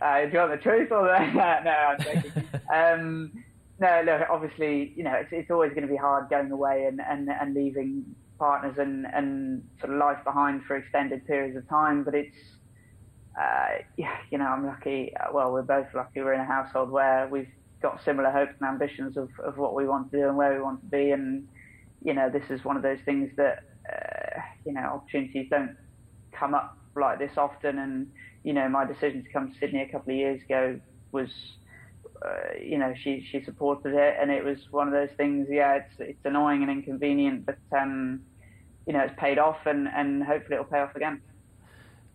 Uh, do you want the truth or the? no, I'm joking. um, no, look, obviously, you know, it's, it's always going to be hard going away and, and, and leaving partners and, and sort of life behind for extended periods of time. But it's, uh, yeah, you know, I'm lucky. Well, we're both lucky. We're in a household where we've got similar hopes and ambitions of, of what we want to do and where we want to be. And you know, this is one of those things that, uh, you know, opportunities don't come up like this often. And, you know, my decision to come to Sydney a couple of years ago was, uh, you know, she, she supported it. And it was one of those things, yeah, it's, it's annoying and inconvenient, but, um, you know, it's paid off and, and hopefully it'll pay off again.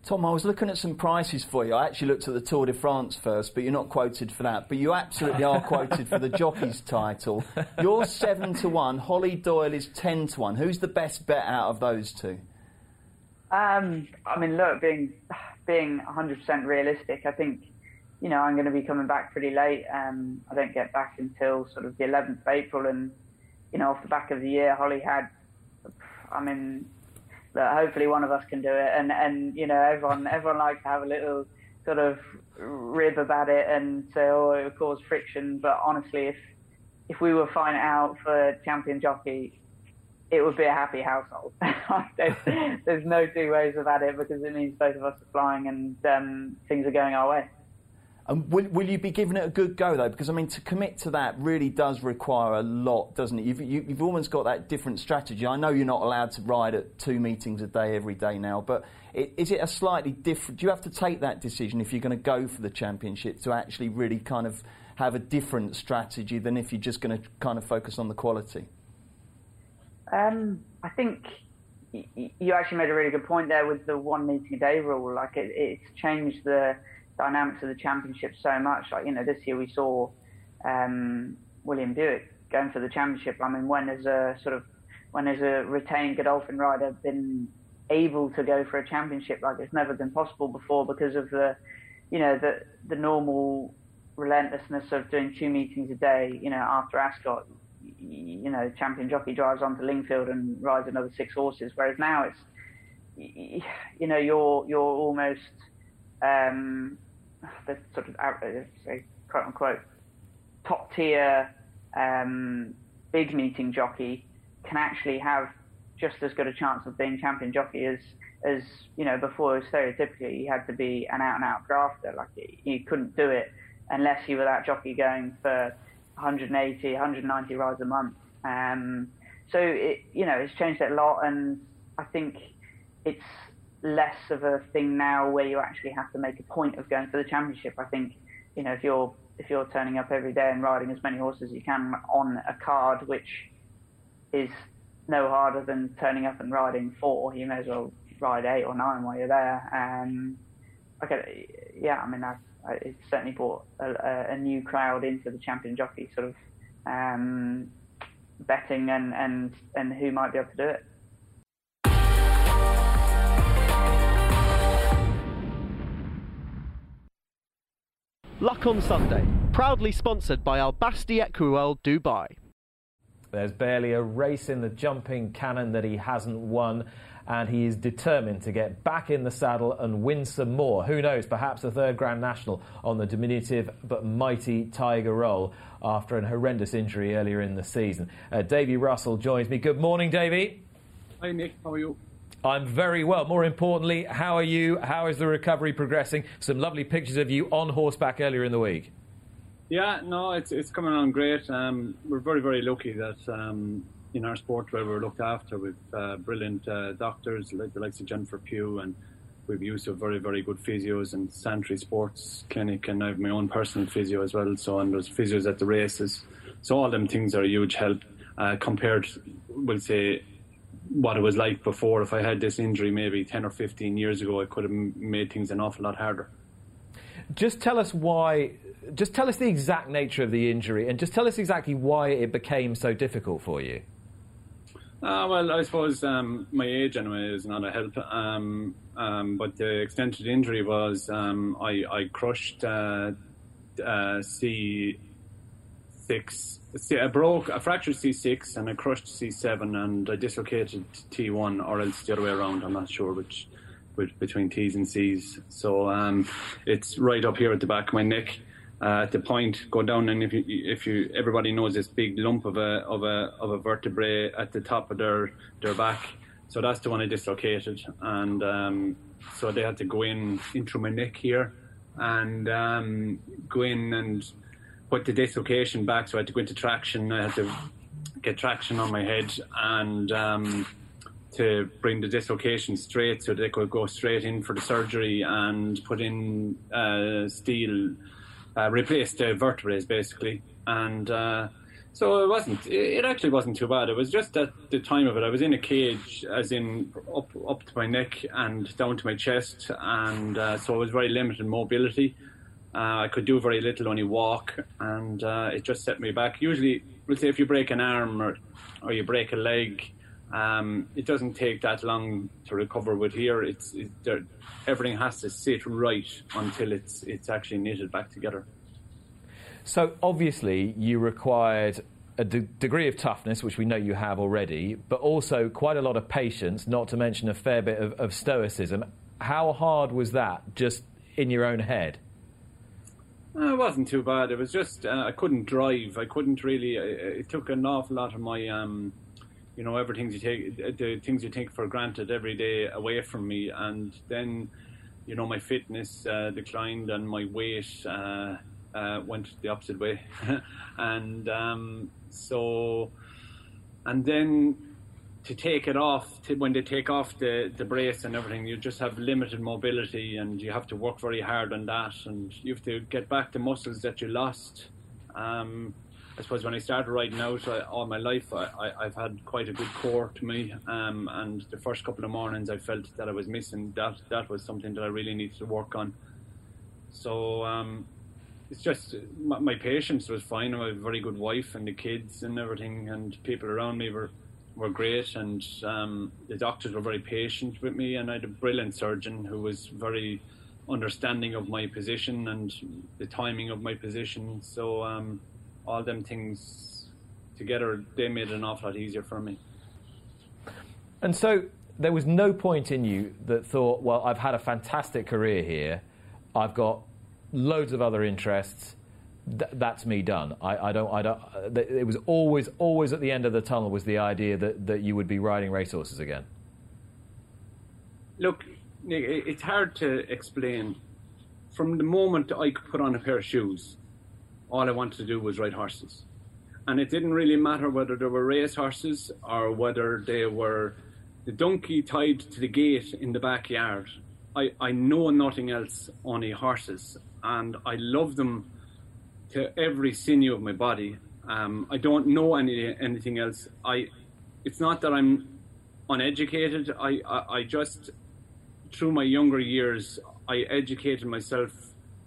Tom, I was looking at some prices for you. I actually looked at the Tour de France first, but you're not quoted for that. But you absolutely are quoted for the jockey's title. You're seven to one. Holly Doyle is ten to one. Who's the best bet out of those two? Um, I mean, look, being being 100% realistic, I think you know I'm going to be coming back pretty late. Um, I don't get back until sort of the 11th of April, and you know off the back of the year, Holly had. I mean, that hopefully one of us can do it. And and you know everyone everyone likes to have a little sort of rib about it and say oh it would cause friction. But honestly, if if we were fine out for champion jockey, it would be a happy household. there's, there's, no two ways about it because it means both of us are flying and um, things are going our way. And will, will, you be giving it a good go though? Because I mean, to commit to that really does require a lot, doesn't it? You've, you, have almost got that different strategy. I know you're not allowed to ride at two meetings a day every day now, but it, is it a slightly different? Do you have to take that decision if you're going to go for the championship to actually really kind of have a different strategy than if you're just going to kind of focus on the quality? Um, I think you actually made a really good point there with the one meeting a day rule. Like it, it's changed the dynamics of the championship so much. Like you know, this year we saw um, William Buick going for the championship. I mean, when has a sort of when has a retained Godolphin rider been able to go for a championship like it's never been possible before because of the you know the the normal relentlessness of doing two meetings a day. You know, after Ascot, you know, champion jockey drives onto Lingfield and rides another six horses. Whereas now it's you know you're you're almost um, the sort of uh, say, quote unquote top tier um, big meeting jockey can actually have just as good a chance of being champion jockey as as you know before. Stereotypically you had to be an out and out grafter like you couldn't do it unless you were that jockey going for 180 190 rides a month. Um, so it you know it's changed a lot and I think it's less of a thing now where you actually have to make a point of going for the championship. I think, you know, if you're if you're turning up every day and riding as many horses as you can on a card, which is no harder than turning up and riding four, you may as well ride eight or nine while you're there. Um, okay, yeah, I mean, I, I, it certainly brought a, a, new crowd into the champion jockey sort of um, betting and, and, and who might be able to do it. Luck on Sunday, proudly sponsored by Al Basti Equiworld Dubai. There's barely a race in the jumping canon that he hasn't won, and he is determined to get back in the saddle and win some more. Who knows, perhaps a third Grand National on the diminutive but mighty Tiger Roll after an horrendous injury earlier in the season. Uh, Davy Russell joins me. Good morning, Davy. Hi, Nick. How are you? I'm very well. More importantly, how are you? How is the recovery progressing? Some lovely pictures of you on horseback earlier in the week. Yeah, no, it's it's coming on great. Um, we're very very lucky that um, in our sport where we're looked after with uh, brilliant uh, doctors like the likes of Jennifer Pugh and we've used of very very good physios and Santry Sports Clinic and I have my own personal physio as well. So and there's physios at the races. So all them things are a huge help uh, compared, we'll say, what it was like before. If I had this injury maybe 10 or 15 years ago, I could have made things an awful lot harder. Just tell us why, just tell us the exact nature of the injury and just tell us exactly why it became so difficult for you. Uh, well, I suppose um, my age anyway is not a help. Um, um, but the extent of the injury was um, I, I crushed uh, uh, C six. I broke, I fractured C6 and I crushed C7 and I dislocated T1 or else the other way around. I'm not sure which, which between T's and C's. So um, it's right up here at the back of my neck. Uh, at the point, go down and if you, if you, everybody knows this big lump of a of a of a vertebrae at the top of their their back. So that's the one I dislocated, and um, so they had to go in into my neck here and um, go in and put the dislocation back, so I had to go into traction. I had to get traction on my head and um, to bring the dislocation straight so they could go straight in for the surgery and put in uh, steel, uh, replace the vertebrae basically. And uh, so it wasn't, it actually wasn't too bad. It was just at the time of it, I was in a cage, as in up, up to my neck and down to my chest. And uh, so it was very limited mobility. Uh, I could do very little, only walk, and uh, it just set me back. Usually, we'll say if you break an arm or, or you break a leg, um, it doesn't take that long to recover. But here, it's it, everything has to sit right until it's it's actually knitted back together. So obviously, you required a de- degree of toughness, which we know you have already, but also quite a lot of patience, not to mention a fair bit of, of stoicism. How hard was that, just in your own head? Uh, it wasn't too bad. It was just uh, I couldn't drive. I couldn't really. It, it took an awful lot of my, um, you know, everything you take, the things you take for granted every day away from me, and then, you know, my fitness uh, declined and my weight uh, uh, went the opposite way, and um, so, and then to take it off, to, when they take off the, the brace and everything, you just have limited mobility and you have to work very hard on that and you have to get back the muscles that you lost. Um, I suppose when I started riding out I, all my life, I, I, have had quite a good core to me. Um, and the first couple of mornings, I felt that I was missing. That that was something that I really needed to work on. So um, it's just my, my patience was fine. I have a very good wife and the kids and everything, and people around me were were great, and um, the doctors were very patient with me, and I had a brilliant surgeon who was very understanding of my position and the timing of my position. So um, all them things together, they made it an awful lot easier for me. And so there was no point in you that thought, well, I've had a fantastic career here, I've got loads of other interests th- that's me done. I, I, don't. I don't. Uh, it was always, always at the end of the tunnel was the idea that, that you would be riding racehorses again. Look, Nick, it's hard to explain. From the moment I could put on a pair of shoes, all I wanted to do was ride horses, and it didn't really matter whether they were race horses or whether they were the donkey tied to the gate in the backyard. I, I know nothing else, only horses, and I love them to every sinew of my body. Um, I don't know any anything else. I, it's not that I'm uneducated. I, I, I just through my younger years, I educated myself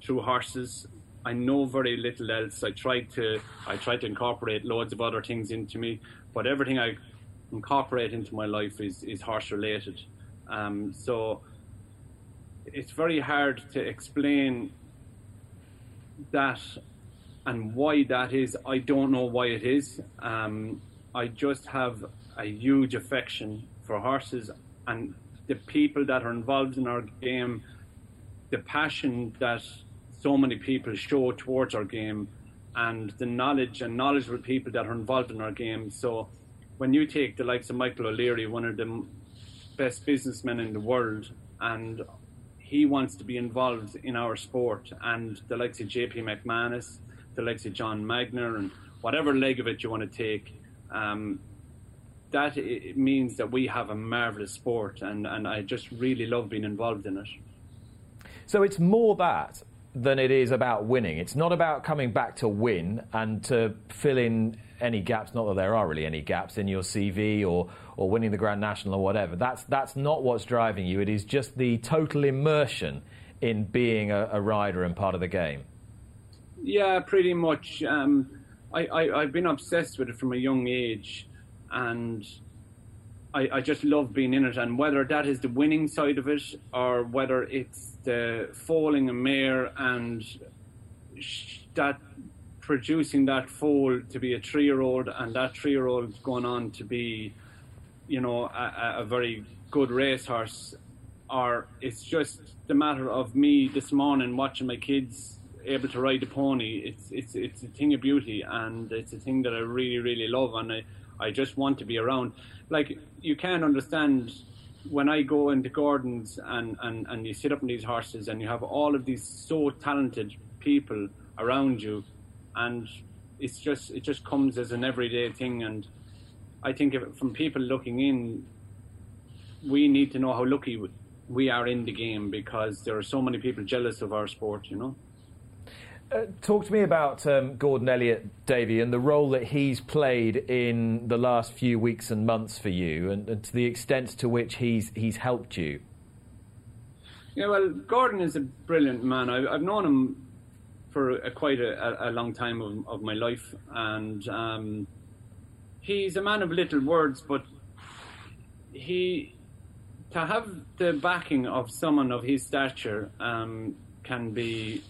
through horses. I know very little else. I tried to I tried to incorporate loads of other things into me, but everything I incorporate into my life is, is horse related. Um, so it's very hard to explain that and why that is, I don't know why it is. Um, I just have a huge affection for horses and the people that are involved in our game, the passion that so many people show towards our game, and the knowledge and knowledgeable people that are involved in our game. So, when you take the likes of Michael O'Leary, one of the best businessmen in the world, and he wants to be involved in our sport, and the likes of JP McManus, the likes of John Magnier, and whatever leg of it you want to take. Um, that means that we have a marvelous sport, and, and I just really love being involved in it. So it's more that than it is about winning. It's not about coming back to win and to fill in any gaps. Not that there are really any gaps in your CV or or winning the Grand National or whatever. That's that's not what's driving you. It is just the total immersion in being a, a rider and part of the game. Yeah, pretty much. Um, I, I I've been obsessed with it from a young age and I, I, just love being in it. And whether that is the winning side of it or whether it's the falling a mare and that producing that foal to be a three-year-old and that three-year-old going on to be, you know, a, a very good racehorse, or it's just the matter of me this morning watching my kids able to ride a pony. It's it's it's a thing of beauty, and it's a thing that I really really love, and I I just want to be around. Like you can't understand when I go into gardens and, and, and you sit up on these horses and you have all of these so talented people around you and it's just it just comes as an everyday thing and I think if, from people looking in we need to know how lucky we are in the game because there are so many people jealous of our sport you know uh, talk to me about um, Gordon Elliott, Davy, and the role that he's played in the last few weeks and months for you, and, and to the extent to which he's he's helped you. Yeah, well, Gordon is a brilliant man. I, have known him for a, quite a, a, long time of, of, my life, and um, he's a man of little words, but he to have the backing of someone of his stature um, can be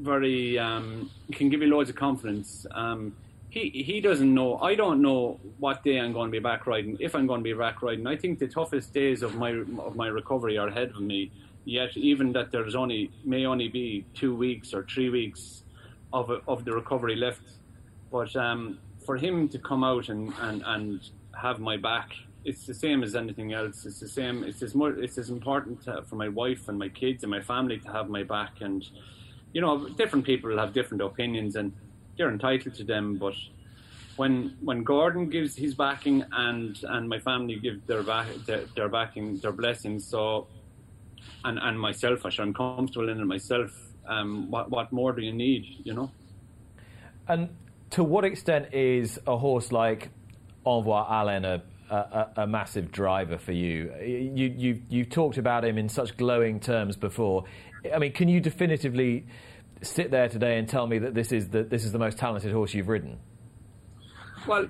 very um, can give you loads of confidence. Um, he he doesn't know. I don't know what day I'm going to be back riding. If I'm going to be back riding, I think the toughest days of my of my recovery are ahead of me. Yet, even that there's only may only be two weeks or three weeks of of the recovery left. But um, for him to come out and, and, and have my back, it's the same as anything else. It's the same. It's as more. It's as important to, for my wife and my kids and my family to have my back and you know, different people have different opinions and they're entitled to them. But when when Gordon gives his backing and and my family give their back their, their backing their blessings, so and and myself, I'm comfortable in it myself. Um, what what more do you need? You know. And to what extent is a horse like Envoi Allen a, a, a, massive driver for you. You, you. You've talked about him in such glowing terms before. I mean, can you definitively sit there today and tell me that this is the, this is the most talented horse you've ridden? Well,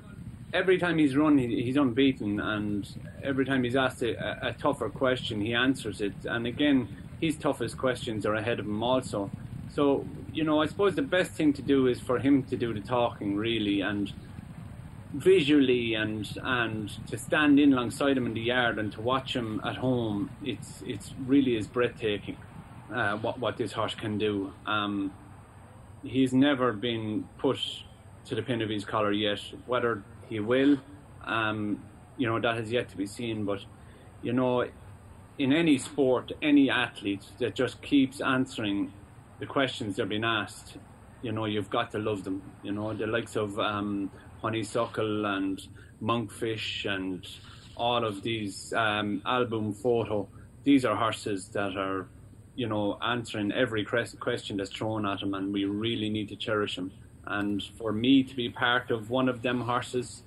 every time he's run, he's unbeaten, and every time he's asked a, a, tougher question, he answers it. And again, his toughest questions are ahead of him also. So, you know, I suppose the best thing to do is for him to do the talking, really, and visually and and to stand in alongside him in the yard and to watch him at home, it's it's really is breathtaking uh, what what this horse can do. Um, he's never been put to the pin of his collar yet. Whether he will, um, you know, that has yet to be seen. But you know, in any sport, any athlete that just keeps answering the questions they're being asked, you know, you've got to love them. You know, the likes of um, honeysuckle and monkfish and all of these um, Al Boum Photo. These are horses that are you know, answering every question that's thrown at him, and we really need to cherish him. And for me to be part of one of them horses,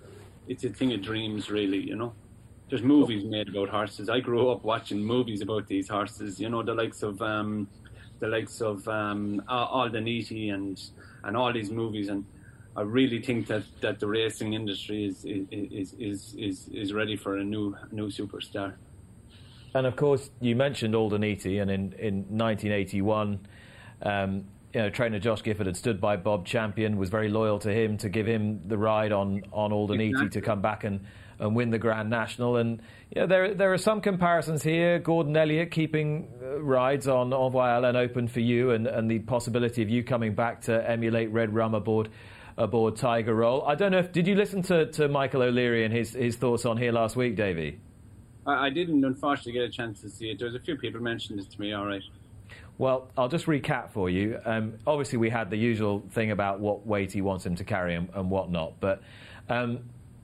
it's a thing of dreams, really, you know. There's movies made about horses. I grew up watching movies about these horses, you know, the likes of um, the likes of um, Aldaniti and and all these movies, and I really think that, that the racing industry is is, is is is ready for a new new superstar. And of course, you mentioned Aldaniti, and in, in 1981, um, you know, trainer Josh Gifford had stood by Bob Champion, was very loyal to him to give him the ride on on Aldaniti exactly. to come back and, and win the Grand National. And you know, there there are some comparisons here. Gordon Elliott keeping uh, rides on Envoi Allen for you, and, and the possibility of you coming back to emulate Red Rum aboard aboard Tiger Roll. I don't know if did you listen to, to Michael O'Leary and his his thoughts on here last week, Davy? I, I didn't unfortunately get a chance to see it. There was a few people mentioned it to me. All right. Well, I'll just recap for you. Um, obviously, we had the usual thing about what weight he wants him to carry and, and whatnot. But um,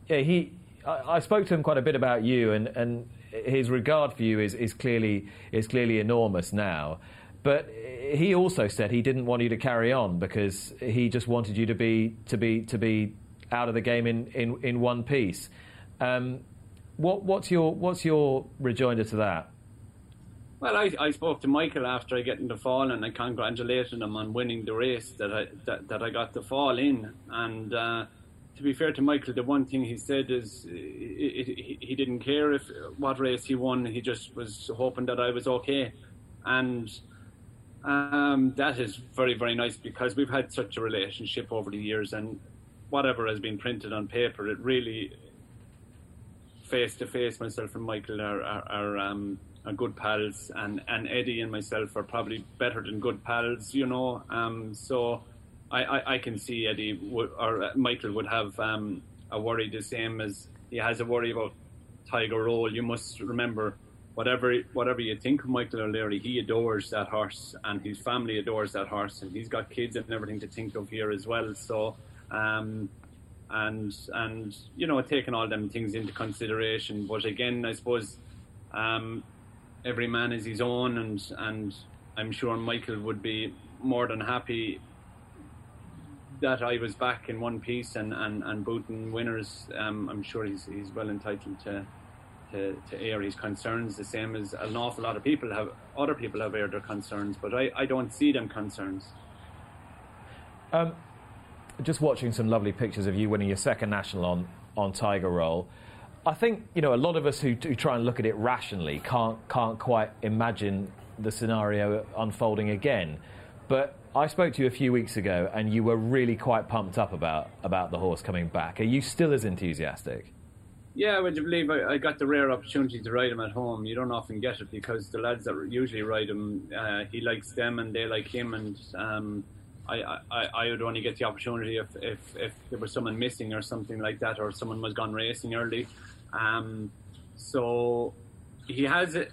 yeah, he, I, I, spoke to him quite a bit about you, and, and his regard for you is, is clearly is clearly enormous now. But he also said he didn't want you to carry on because he just wanted you to be to be to be out of the game in, in, in one piece. Um, what, what's your what's your rejoinder to that? Well, I, I spoke to Michael after I get in the fall, and I congratulated him on winning the race that I that, that I got the fall in. And uh, to be fair to Michael, the one thing he said is he, he didn't care if what race he won. He just was hoping that I was okay, and um, that is very very nice because we've had such a relationship over the years, and whatever has been printed on paper, it really face to face myself and Michael are, are, are um, are good pals, and, and Eddie and myself are probably better than good pals, you know. Um, so I, I, I, can see Eddie or uh, Michael would have um, a worry the same as he has a worry about Tiger Roll. You must remember, whatever whatever you think of Michael O'Leary, he adores that horse, and his family adores that horse, and he's got kids and everything to think of here as well. So. Um, and and you know taking all them things into consideration. But again, I suppose um, every man is his own, and and I'm sure Michael would be more than happy that I was back in one piece and and and booting winners. Um, I'm sure he's he's well entitled to. To, to air his concerns the same as an awful lot of people have other people have aired their concerns but I, I don't see them concerns um, just watching some lovely pictures of you winning your second national on on Tiger Roll I think you know a lot of us who, who try and look at it rationally can't can't quite imagine the scenario unfolding again. But I spoke to you a few weeks ago, and you were really quite pumped up about about the horse coming back. Are you still as enthusiastic? Yeah, would you believe I, I, got the rare opportunity to ride him at home? You don't often get it because the lads that usually ride him, uh, he likes them and they like him, and um, I, I, I would only get the opportunity if, if, if there was someone missing or something like that, or someone was gone racing early. Um, so he has a,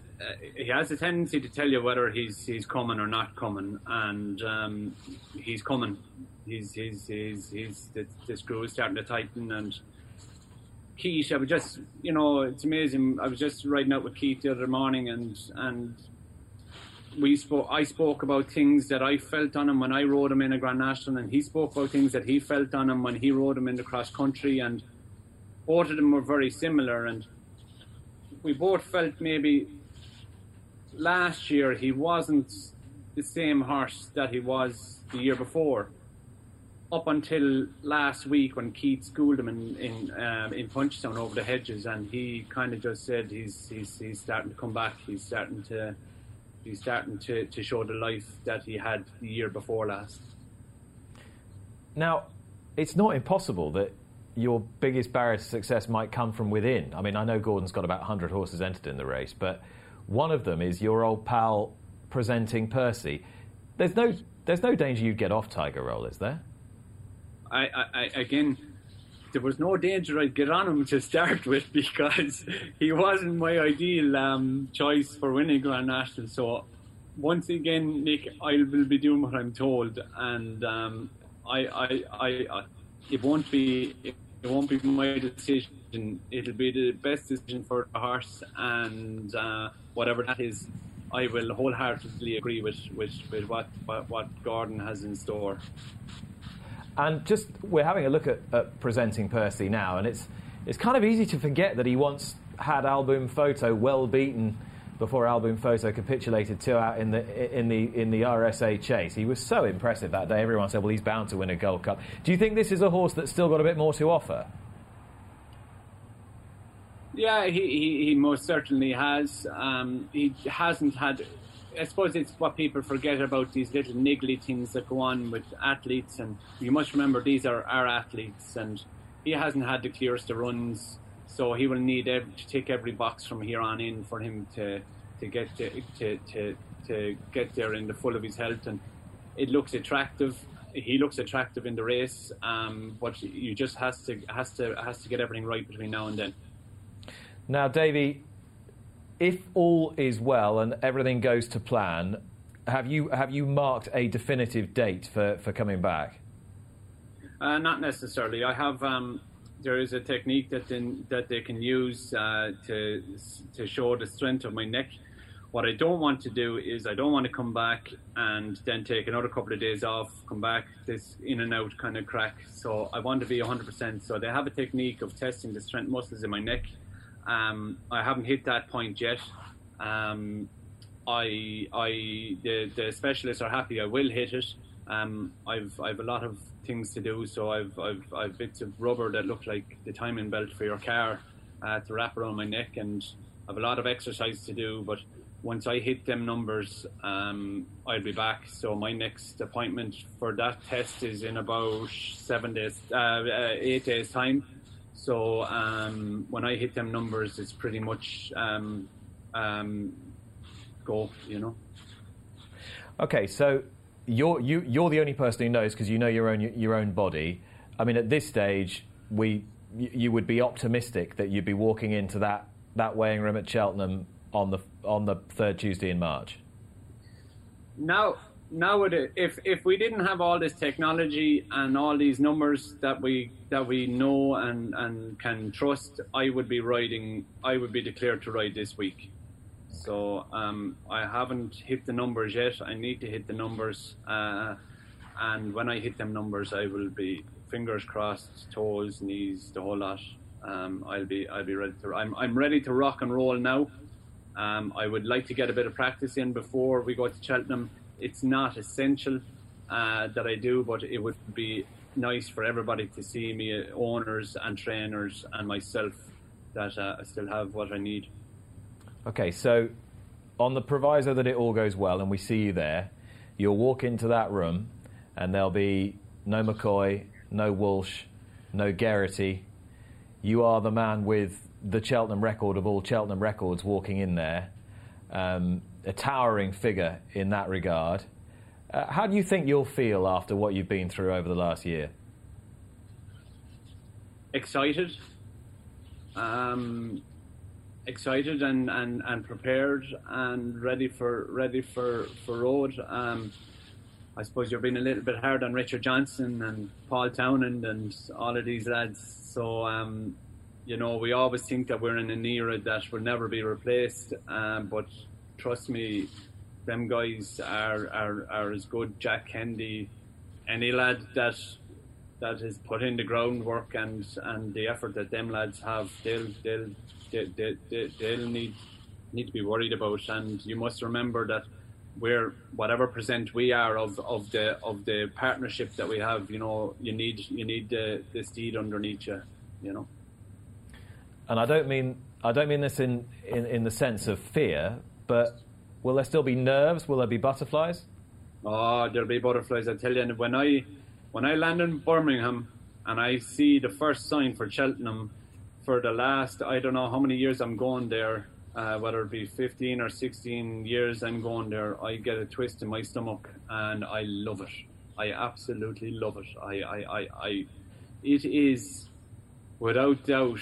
he has a tendency to tell you whether he's he's coming or not coming, and um, he's coming. He's he's he's, he's the, the screw is starting to tighten, and Keith, I was just you know it's amazing. I was just riding out with Keith the other morning, and and we spoke. I spoke about things that I felt on him when I rode him in a Grand National, and he spoke about things that he felt on him when he rode him in the cross country, and both of them were very similar, and we both felt maybe last year he wasn't the same horse that he was the year before. Up until last week when Keith schooled him in in, um, in Punchestown over the hedges, and he kind of just said he's he's he's starting to come back. He's starting to he's starting to, to show the life that he had the year before last. Now, it's not impossible that your biggest barrier to success might come from within. I mean, I know Gordon's got about 100 horses entered in the race, but one of them is your old pal presenting Percy. There's no, there's no danger you'd get off Tiger Roll, is there? I, I, again, there was no danger I'd get on him to start with because he wasn't my ideal um, choice for winning Grand National. So once again, Nick, I will be doing what I'm told, and um, I, I, I, I, it won't be it won't be my decision. It'll be the best decision for the horse, and uh, whatever that is, I will wholeheartedly agree with, with, with what, what, what Gordon has in store. And just we're having a look at, at, presenting Percy now, and it's it's kind of easy to forget that he once had Al Boum Photo well beaten before Al Boum Photo capitulated two out in the in the in the RSA chase. He was so impressive that day. Everyone said, "Well, he's bound to win a Gold Cup." Do you think this is a horse that's still got a bit more to offer? Yeah, he, he, he most certainly has. Um, he hasn't had I suppose it's what people forget about these little niggly things that go on with athletes, and you must remember these are our athletes, and he hasn't had the clearest of runs, so he will need to tick every box from here on in for him to to get to, to, to, to get there in the full of his health, and it looks attractive. He looks attractive in the race, um, but you just has to has to has to get everything right between now and then. Now, Davy, if all is well and everything goes to plan, have you have you marked a definitive date for, for coming back? Uh, not necessarily. I have. Um, there is a technique that that they can use uh, to to show the strength of my neck. What I don't want to do is I don't want to come back and then take another couple of days off, come back this in and out kind of crack. So I want to be 100%. So they have a technique of testing the strength muscles in my neck. Um, I haven't hit that point yet. Um, I, I, the, the specialists are happy I will hit it. Um, I've, I've a lot of things to do, so I've, I've, I've bits of rubber that look like the timing belt for your car uh, to wrap around my neck, and I've a lot of exercise to do. But once I hit them numbers, um, I'll be back. So my next appointment for that test is in about seven days, uh, eight days time. So um, when I hit them numbers, it's pretty much um, um, go, you know. Okay, so you're you, you're the only person who knows because you know your own your own body. I mean, at this stage, we you would be optimistic that you'd be walking into that, that weighing room at Cheltenham on the on the third Tuesday in March. Now, nowadays, if if we didn't have all this technology and all these numbers that we that we know and and can trust, I would be riding. I would be declared to ride this week. So um, I haven't hit the numbers yet. I need to hit the numbers, uh, and when I hit them numbers, I will be fingers crossed, toes, knees, the whole lot. Um, I'll be I'll be ready to. I'm I'm ready to rock and roll now. Um, I would like to get a bit of practice in before we go to Cheltenham. It's not essential uh, that I do, but it would be nice for everybody to see me, uh, owners and trainers and myself, that uh, I still have what I need. Okay, so on the proviso that it all goes well and we see you there, you'll walk into that room and there'll be no McCoy, no Walsh, no Geraghty. You are the man with the Cheltenham record of all Cheltenham records walking in there, um, a towering figure in that regard. Uh, how do you think you'll feel after what you've been through over the last year? Excited. Um, excited and, and, and prepared and ready for ready for for road. Um, I suppose you're being a little bit hard on Richard Johnson and Paul Townend and all of these lads. So um, you know we always think that we're in an era that will never be replaced. Um, but trust me, them guys are, are are as good. Jack Kennedy, any lad that that has put in the groundwork and and the effort that them lads have, they'll they'll they, they, they, they'll need need to be worried about. And you must remember that we're whatever percent we are of, of the of the partnership that we have. You know, you need you need the, the steed underneath you. You know. And I don't mean I don't mean this in, in, in the sense of fear, but will there still be nerves? Will there be butterflies? Oh, there'll be butterflies. I tell you, and when I when I land in Birmingham and I see the first sign for Cheltenham for the last I don't know how many years I'm going there, uh, whether it be 15 or 16 years I'm going there, I get a twist in my stomach and I love it. I absolutely love it. I, I, I, I it is without doubt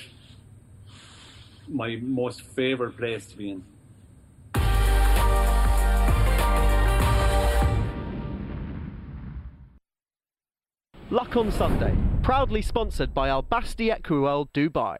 my most favourite place to be in. On Sunday, proudly sponsored by Al Basti Equiworld Dubai.